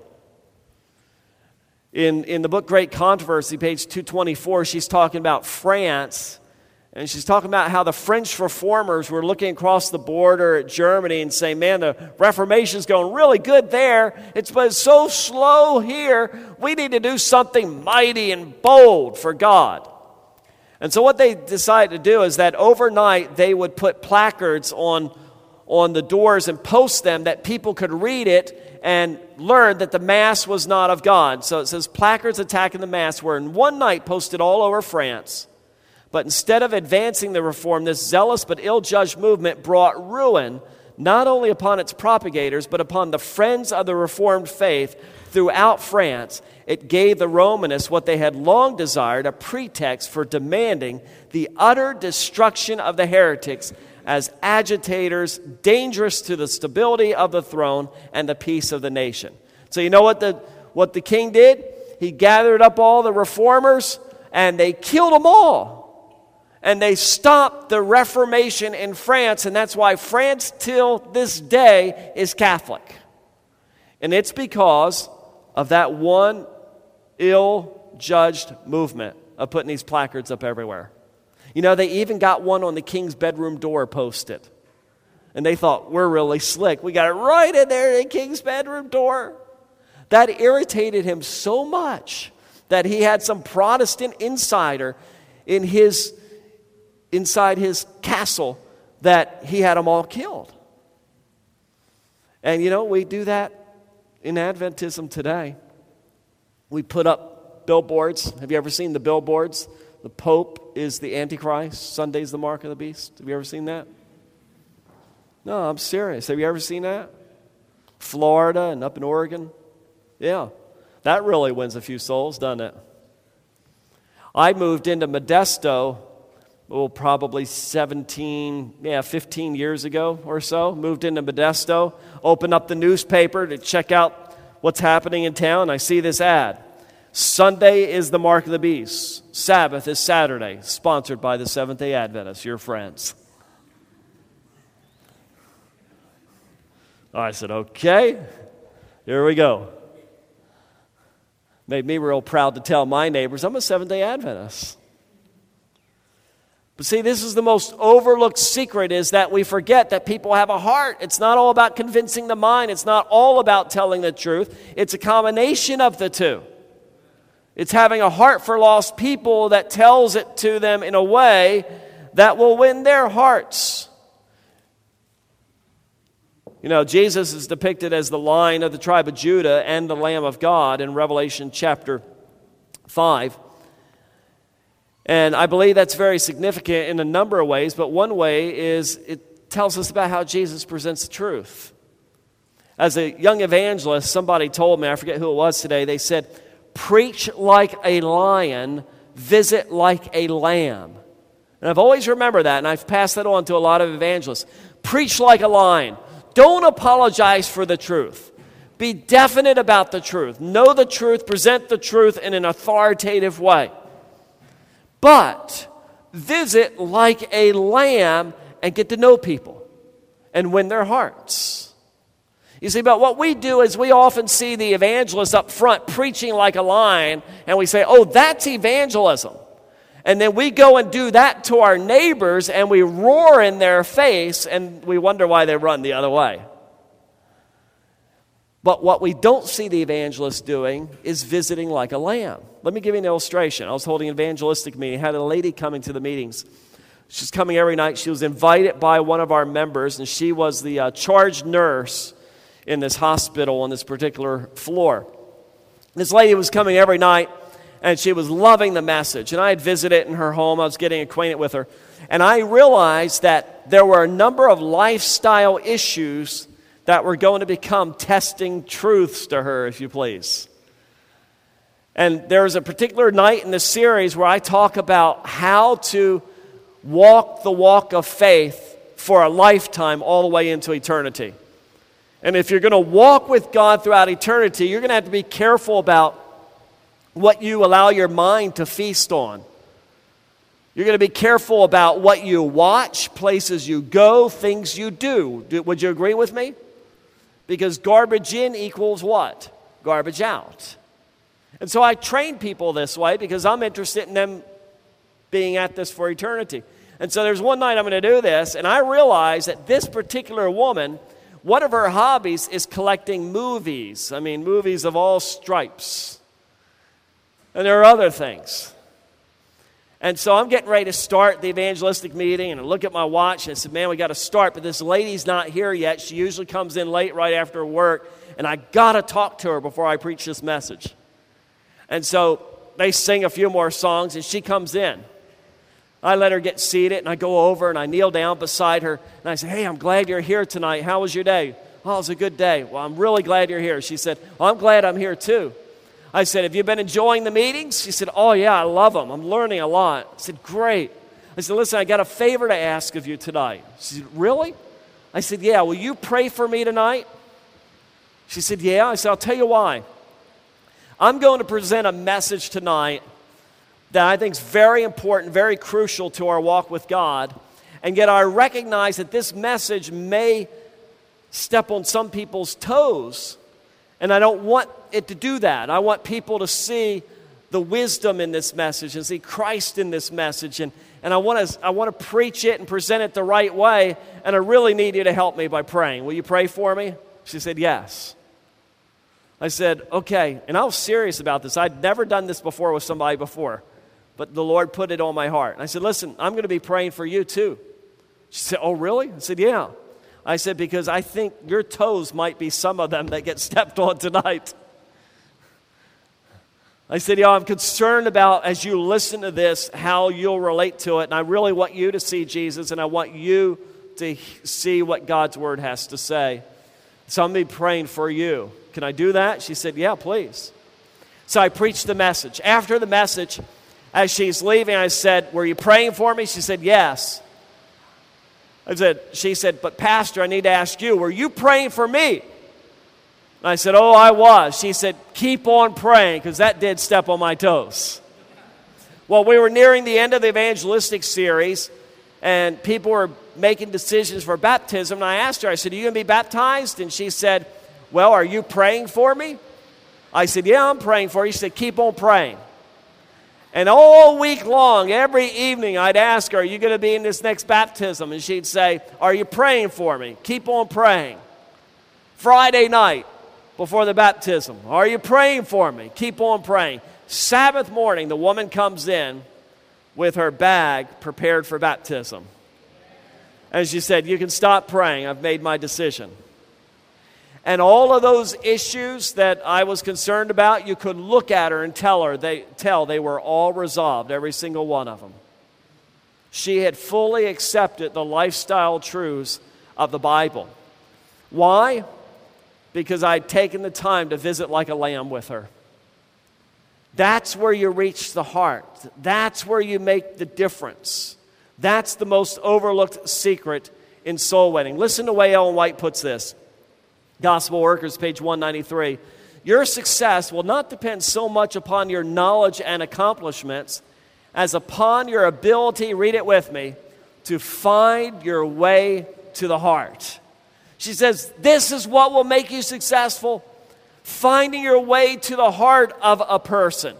B: In, in the book Great Controversy, page 224, she's talking about France. And she's talking about how the French reformers were looking across the border at Germany and saying, man, the Reformation's going really good there. It's been so slow here. We need to do something mighty and bold for God. And so, what they decided to do is that overnight they would put placards on, on the doors and post them that people could read it and learned that the Mass was not of God. So it says, placards attacking the Mass were in one night posted all over France. But instead of advancing the reform, this zealous but ill judged movement brought ruin not only upon its propagators, but upon the friends of the Reformed faith throughout France. It gave the Romanists what they had long desired a pretext for demanding the utter destruction of the heretics as agitators dangerous to the stability of the throne and the peace of the nation. So, you know what the, what the king did? He gathered up all the reformers and they killed them all and they stopped the Reformation in France, and that's why France, till this day, is Catholic. And it's because of that one ill judged movement of putting these placards up everywhere. You know, they even got one on the king's bedroom door posted. And they thought, we're really slick. We got it right in there in the king's bedroom door. That irritated him so much that he had some Protestant insider in his inside his castle that he had them all killed. And you know, we do that in Adventism today. We put up billboards. Have you ever seen the billboards? The Pope is the Antichrist, Sunday's the mark of the beast. Have you ever seen that? No, I'm serious. Have you ever seen that? Florida and up in Oregon? Yeah. That really wins a few souls, doesn't it? I moved into Modesto well, probably 17, yeah, 15 years ago or so. Moved into Modesto, opened up the newspaper to check out what's happening in town. I see this ad. Sunday is the mark of the beast. Sabbath is Saturday, sponsored by the Seventh day Adventists, your friends. I said, okay, here we go. Made me real proud to tell my neighbors I'm a Seventh day Adventist. But see, this is the most overlooked secret is that we forget that people have a heart. It's not all about convincing the mind, it's not all about telling the truth. It's a combination of the two. It's having a heart for lost people that tells it to them in a way that will win their hearts. You know, Jesus is depicted as the lion of the tribe of Judah and the Lamb of God in Revelation chapter 5. And I believe that's very significant in a number of ways, but one way is it tells us about how Jesus presents the truth. As a young evangelist, somebody told me, I forget who it was today, they said, Preach like a lion, visit like a lamb. And I've always remembered that, and I've passed that on to a lot of evangelists. Preach like a lion. Don't apologize for the truth. Be definite about the truth. Know the truth, present the truth in an authoritative way but visit like a lamb and get to know people and win their hearts. You see, but what we do is we often see the evangelist up front preaching like a lion, and we say, oh, that's evangelism. And then we go and do that to our neighbors, and we roar in their face, and we wonder why they run the other way. But what we don't see the evangelist doing is visiting like a lamb. Let me give you an illustration. I was holding an evangelistic meeting, had a lady coming to the meetings. She's coming every night. She was invited by one of our members, and she was the uh, charge nurse in this hospital on this particular floor. This lady was coming every night, and she was loving the message. And I had visited in her home, I was getting acquainted with her. And I realized that there were a number of lifestyle issues that were going to become testing truths to her, if you please. And there was a particular night in the series where I talk about how to walk the walk of faith for a lifetime all the way into eternity. And if you're going to walk with God throughout eternity, you're going to have to be careful about what you allow your mind to feast on. You're going to be careful about what you watch, places you go, things you do. Would you agree with me? Because garbage in equals what? Garbage out. And so I train people this way because I'm interested in them being at this for eternity. And so there's one night I'm going to do this, and I realize that this particular woman, one of her hobbies is collecting movies. I mean, movies of all stripes. And there are other things. And so I'm getting ready to start the evangelistic meeting, and I look at my watch and I said, Man, we got to start, but this lady's not here yet. She usually comes in late right after work, and I got to talk to her before I preach this message. And so they sing a few more songs, and she comes in. I let her get seated, and I go over and I kneel down beside her, and I say, Hey, I'm glad you're here tonight. How was your day? Oh, it was a good day. Well, I'm really glad you're here. She said, Well, I'm glad I'm here too. I said, Have you been enjoying the meetings? She said, Oh, yeah, I love them. I'm learning a lot. I said, Great. I said, Listen, I got a favor to ask of you tonight. She said, Really? I said, Yeah, will you pray for me tonight? She said, Yeah. I said, I'll tell you why. I'm going to present a message tonight that I think is very important, very crucial to our walk with God. And yet I recognize that this message may step on some people's toes. And I don't want it to do that. I want people to see the wisdom in this message and see Christ in this message. And, and I, want to, I want to preach it and present it the right way. And I really need you to help me by praying. Will you pray for me? She said, Yes. I said, Okay. And I was serious about this. I'd never done this before with somebody before but the Lord put it on my heart. And I said, Listen, I'm going to be praying for you too. She said, Oh, really? I said, Yeah. I said, Because I think your toes might be some of them that get stepped on tonight. I said, Yeah, I'm concerned about as you listen to this, how you'll relate to it. And I really want you to see Jesus, and I want you to see what God's word has to say. So I'm going to be praying for you. Can I do that? She said, Yeah, please. So I preached the message. After the message, as she's leaving, I said, Were you praying for me? She said, Yes. I said, She said, But Pastor, I need to ask you, were you praying for me? And I said, Oh, I was. She said, Keep on praying, because that did step on my toes. Well, we were nearing the end of the evangelistic series, and people were making decisions for baptism. And I asked her, I said, Are you going to be baptized? And she said, Well, are you praying for me? I said, Yeah, I'm praying for you. She said, Keep on praying. And all week long, every evening, I'd ask her, Are you going to be in this next baptism? And she'd say, Are you praying for me? Keep on praying. Friday night before the baptism, Are you praying for me? Keep on praying. Sabbath morning, the woman comes in with her bag prepared for baptism. And she said, You can stop praying. I've made my decision. And all of those issues that I was concerned about, you could look at her and tell her they tell they were all resolved, every single one of them. She had fully accepted the lifestyle truths of the Bible. Why? Because I'd taken the time to visit like a lamb with her. That's where you reach the heart. That's where you make the difference. That's the most overlooked secret in soul winning. Listen to the way Ellen White puts this. Gospel Workers, page 193. Your success will not depend so much upon your knowledge and accomplishments as upon your ability, read it with me, to find your way to the heart. She says, This is what will make you successful finding your way to the heart of a person.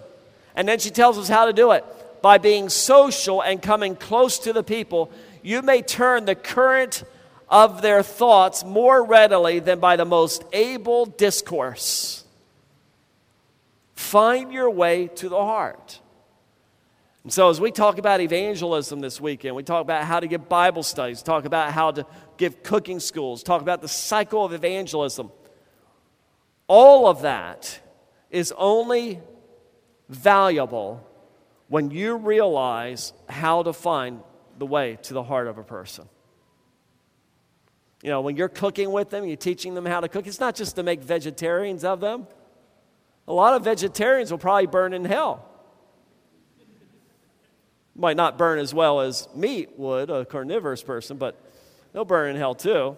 B: And then she tells us how to do it. By being social and coming close to the people, you may turn the current of their thoughts more readily than by the most able discourse. Find your way to the heart. And so, as we talk about evangelism this weekend, we talk about how to give Bible studies, talk about how to give cooking schools, talk about the cycle of evangelism. All of that is only valuable when you realize how to find the way to the heart of a person. You know, when you're cooking with them, you're teaching them how to cook, it's not just to make vegetarians of them. A lot of vegetarians will probably burn in hell. Might not burn as well as meat would, a carnivorous person, but they'll burn in hell too.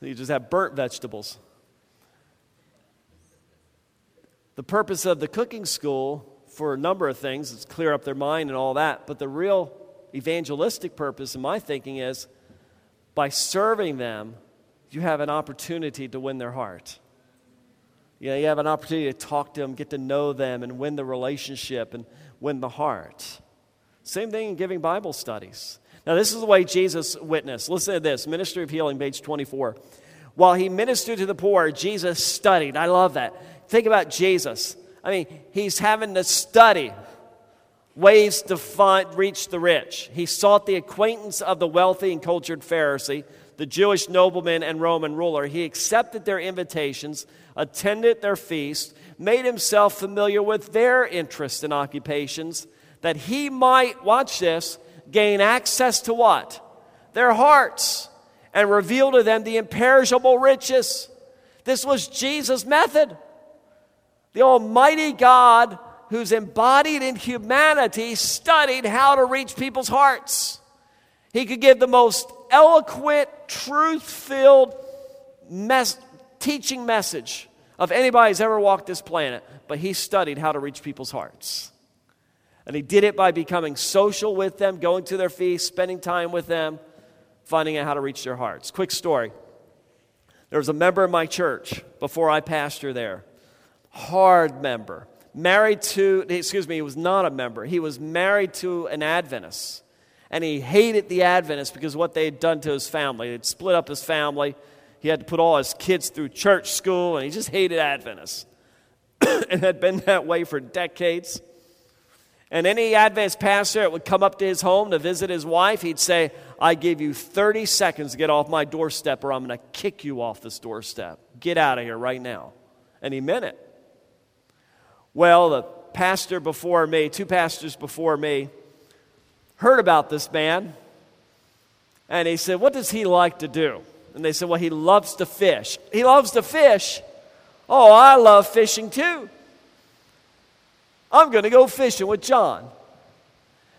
B: You just have burnt vegetables. The purpose of the cooking school for a number of things is clear up their mind and all that, but the real evangelistic purpose in my thinking is by serving them, you have an opportunity to win their heart. You, know, you have an opportunity to talk to them, get to know them, and win the relationship and win the heart. Same thing in giving Bible studies. Now, this is the way Jesus witnessed. Listen to this Ministry of Healing, page 24. While he ministered to the poor, Jesus studied. I love that. Think about Jesus. I mean, he's having to study ways to find, reach the rich. He sought the acquaintance of the wealthy and cultured Pharisee, the Jewish nobleman and Roman ruler. He accepted their invitations, attended their feasts, made himself familiar with their interests and occupations, that he might, watch this, gain access to what? Their hearts, and reveal to them the imperishable riches. This was Jesus' method. The Almighty God who's embodied in humanity, studied how to reach people's hearts. He could give the most eloquent, truth filled mes- teaching message of anybody who's ever walked this planet, but he studied how to reach people's hearts. And he did it by becoming social with them, going to their feasts, spending time with them, finding out how to reach their hearts. Quick story. There was a member of my church before I pastor there, hard member married to, excuse me, he was not a member. He was married to an Adventist. And he hated the Adventists because what they had done to his family. They'd split up his family. He had to put all his kids through church school, and he just hated Adventists. and had been that way for decades. And any Adventist pastor that would come up to his home to visit his wife, he'd say, I give you 30 seconds to get off my doorstep, or I'm going to kick you off this doorstep. Get out of here right now. And he meant it. Well, the pastor before me, two pastors before me, heard about this man. And he said, What does he like to do? And they said, Well, he loves to fish. He loves to fish. Oh, I love fishing too. I'm going to go fishing with John.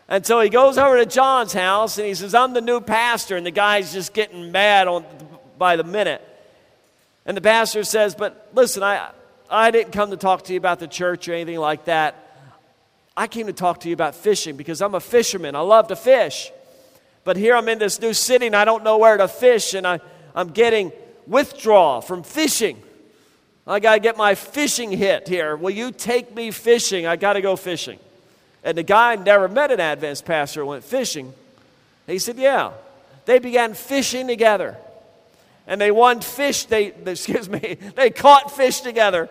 B: And so he goes over to John's house and he says, I'm the new pastor. And the guy's just getting mad on, by the minute. And the pastor says, But listen, I, I didn't come to talk to you about the church or anything like that. I came to talk to you about fishing because I'm a fisherman. I love to fish. But here I'm in this new city and I don't know where to fish, and I, I'm getting withdrawal from fishing. I got to get my fishing hit here. Will you take me fishing? I got to go fishing. And the guy never met an Adventist pastor went fishing. He said, Yeah. They began fishing together and they won fish. They, excuse me, they caught fish together.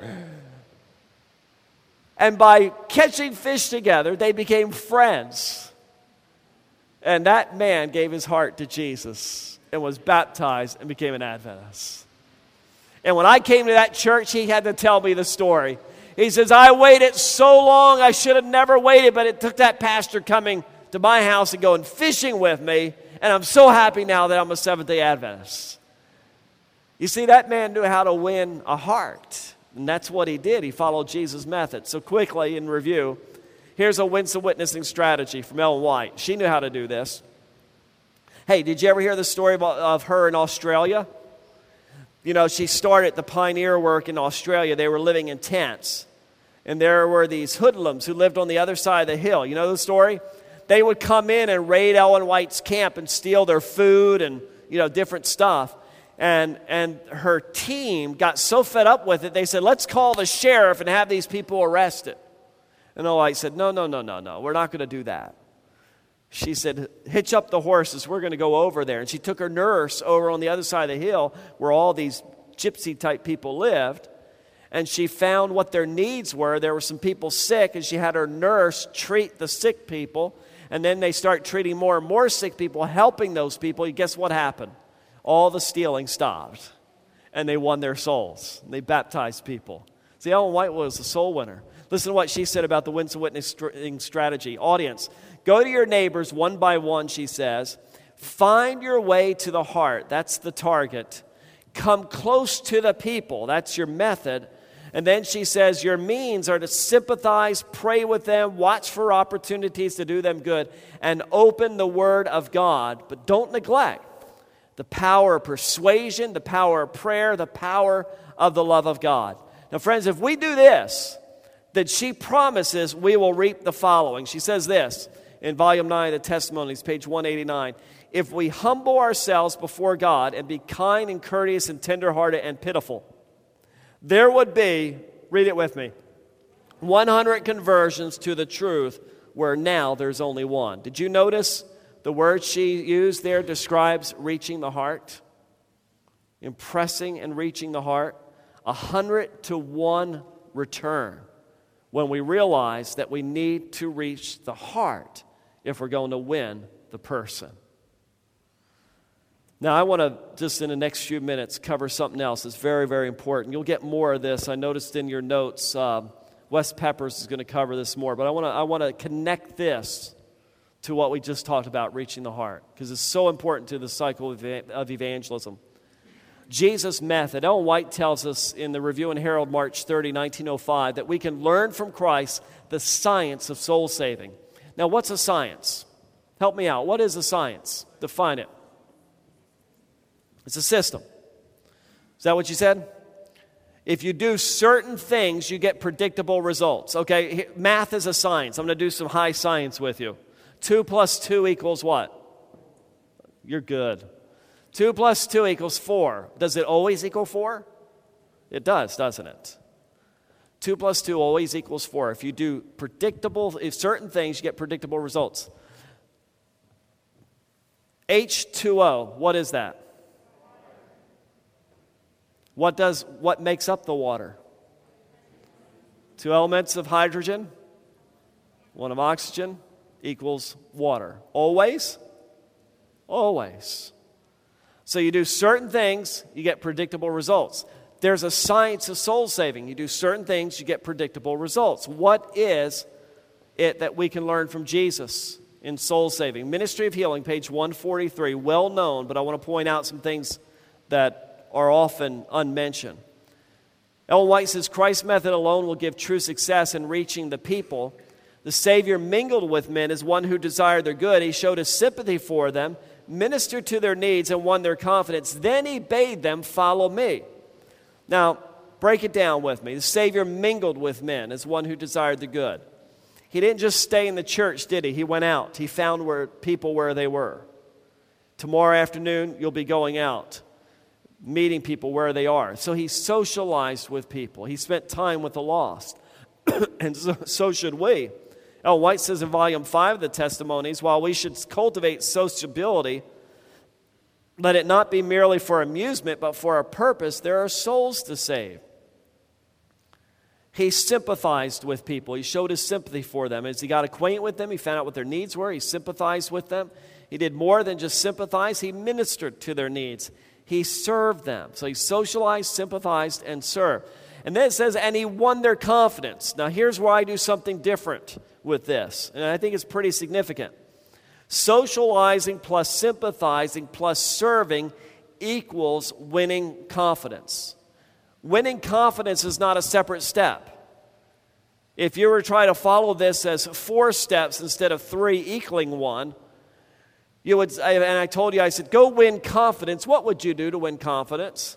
B: And by catching fish together, they became friends. And that man gave his heart to Jesus and was baptized and became an Adventist. And when I came to that church, he had to tell me the story. He says, I waited so long, I should have never waited, but it took that pastor coming to my house and going fishing with me, and I'm so happy now that I'm a Seventh day Adventist. You see, that man knew how to win a heart. And that's what he did. He followed Jesus' method. So, quickly in review, here's a winsome witnessing strategy from Ellen White. She knew how to do this. Hey, did you ever hear the story of her in Australia? You know, she started the pioneer work in Australia. They were living in tents. And there were these hoodlums who lived on the other side of the hill. You know the story? They would come in and raid Ellen White's camp and steal their food and, you know, different stuff and, and her team got so fed up with it, they said, let's call the sheriff and have these people arrested. And White said, no, no, no, no, no, we're not going to do that. She said, hitch up the horses, we're going to go over there. And she took her nurse over on the other side of the hill where all these gypsy type people lived. And she found what their needs were. There were some people sick, and she had her nurse treat the sick people. And then they start treating more and more sick people, helping those people. And guess what happened? All the stealing stopped and they won their souls. They baptized people. See, Ellen White was a soul winner. Listen to what she said about the Winsome witnessing strategy. Audience, go to your neighbors one by one, she says. Find your way to the heart. That's the target. Come close to the people. That's your method. And then she says, Your means are to sympathize, pray with them, watch for opportunities to do them good, and open the Word of God. But don't neglect the power of persuasion, the power of prayer, the power of the love of God. Now, friends, if we do this, then she promises we will reap the following. She says this in volume 9 of the Testimonies, page 189. If we humble ourselves before God and be kind and courteous and tenderhearted and pitiful, there would be, read it with me, 100 conversions to the truth where now there's only one. Did you notice the word she used there describes reaching the heart, impressing and reaching the heart. A hundred to one return when we realize that we need to reach the heart if we're going to win the person. Now, I want to just in the next few minutes cover something else that's very, very important. You'll get more of this. I noticed in your notes, uh, Wes Peppers is going to cover this more, but I want to I want to connect this to what we just talked about, reaching the heart, because it's so important to the cycle of evangelism. Jesus' method. Ellen White tells us in the Review and Herald, March 30, 1905, that we can learn from Christ the science of soul saving. Now, what's a science? Help me out. What is a science? Define it. It's a system. Is that what you said? If you do certain things, you get predictable results. Okay, math is a science. I'm going to do some high science with you. 2 plus 2 equals what? You're good. 2 plus 2 equals 4. Does it always equal 4? It does, doesn't it? 2 plus 2 always equals 4. If you do predictable, if certain things, you get predictable results. H2O, what is that? What does what makes up the water? Two elements of hydrogen, one of oxygen equals water. Always? Always. So you do certain things, you get predictable results. There's a science of soul saving. You do certain things, you get predictable results. What is it that we can learn from Jesus in soul saving? Ministry of Healing, page 143, well known, but I want to point out some things that are often unmentioned. Ellen White says Christ's method alone will give true success in reaching the people. The Savior mingled with men as one who desired their good. He showed his sympathy for them, ministered to their needs, and won their confidence. Then he bade them follow me. Now, break it down with me. The Savior mingled with men as one who desired the good. He didn't just stay in the church, did he? He went out. He found where people where they were. Tomorrow afternoon, you'll be going out meeting people where they are. So he socialized with people, he spent time with the lost. and so, so, should we. Ellen White says in volume 5 of the testimonies while we should cultivate sociability, let it not be merely for amusement, but for a purpose. There are souls to save. He sympathized with people. He showed his sympathy for them. As he got acquainted with them, he found out what their needs were. He sympathized with them. He did more than just sympathize, he ministered to their needs he served them. So he socialized, sympathized, and served. And then it says, and he won their confidence. Now, here's where I do something different with this, and I think it's pretty significant. Socializing plus sympathizing plus serving equals winning confidence. Winning confidence is not a separate step. If you were trying to follow this as four steps instead of three equaling one, you would, and I told you, I said, go win confidence. What would you do to win confidence?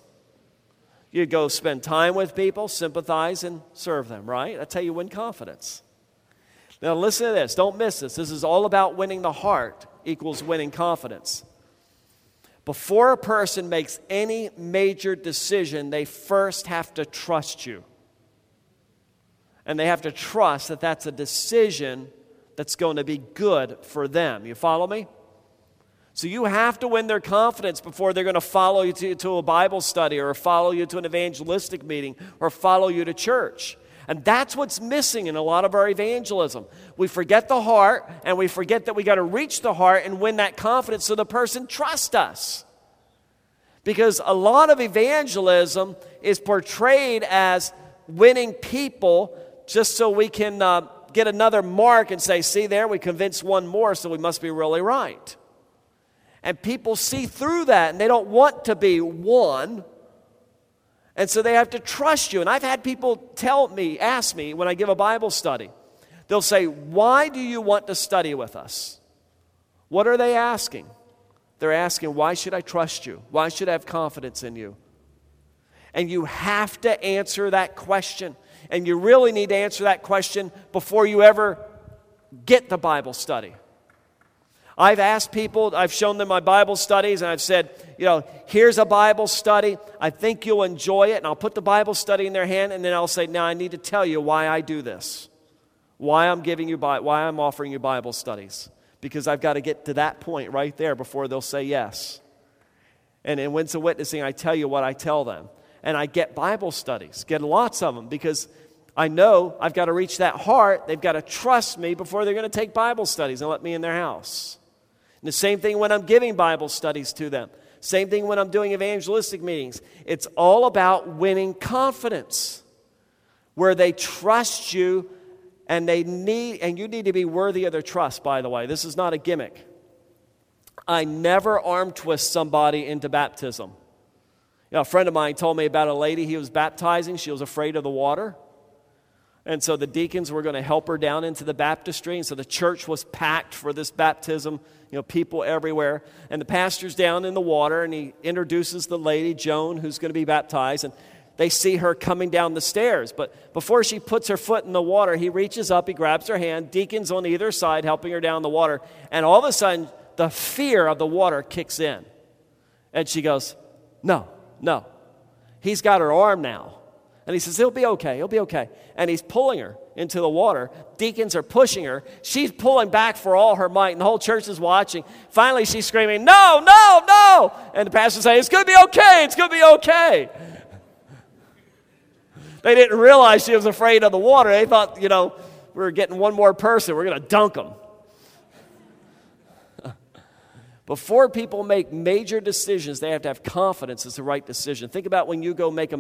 B: You'd go spend time with people, sympathize, and serve them, right? That's how you win confidence. Now, listen to this. Don't miss this. This is all about winning the heart equals winning confidence. Before a person makes any major decision, they first have to trust you. And they have to trust that that's a decision that's going to be good for them. You follow me? So you have to win their confidence before they're going to follow you to, to, a Bible study or follow you to an evangelistic meeting or follow you to church. And that's what's missing in a lot of our evangelism. We forget the heart and we forget that we got to reach the heart and win that confidence so the person trusts us. Because a lot of evangelism is portrayed as winning people just so we can uh, get another mark and say, see there, we convinced one more, so we must be really right. And people see through that and they don't want to be one. And so they have to trust you. And I've had people tell me, ask me when I give a Bible study, they'll say, Why do you want to study with us? What are they asking? They're asking, Why should I trust you? Why should I have confidence in you? And you have to answer that question. And you really need to answer that question before you ever get the Bible study. I've asked people, I've shown them my Bible studies, and I've said, you know, here's a Bible study. I think you'll enjoy it. And I'll put the Bible study in their hand, and then I'll say, now I need to tell you why I do this, why I'm giving you, why I'm offering you Bible studies. Because I've got to get to that point right there before they'll say yes. And in Winsome Witnessing, I tell you what I tell them. And I get Bible studies, get lots of them, because I know I've got to reach that heart. They've got to trust me before they're going to take Bible studies and let me in their house. And the same thing when I'm giving Bible studies to them. Same thing when I'm doing evangelistic meetings. It's all about winning confidence where they trust you and they need and you need to be worthy of their trust by the way. This is not a gimmick. I never arm twist somebody into baptism. You know, a friend of mine told me about a lady he was baptizing. She was afraid of the water. And so the deacons were going to help her down into the baptistry. And so the church was packed for this baptism, you know, people everywhere. And the pastor's down in the water and he introduces the lady, Joan, who's going to be baptized. And they see her coming down the stairs. But before she puts her foot in the water, he reaches up, he grabs her hand, deacons on either side helping her down the water. And all of a sudden, the fear of the water kicks in. And she goes, No, no. He's got her arm now. And he says, He'll be okay, he'll be okay. And he's pulling her into the water. Deacons are pushing her. She's pulling back for all her might, and the whole church is watching. Finally, she's screaming, No, no, no. And the pastor's saying, It's going to be okay, it's going to be okay. They didn't realize she was afraid of the water. They thought, you know, we are getting one more person, we're going to dunk them. Before people make major decisions, they have to have confidence it's the right decision. Think about when you go make a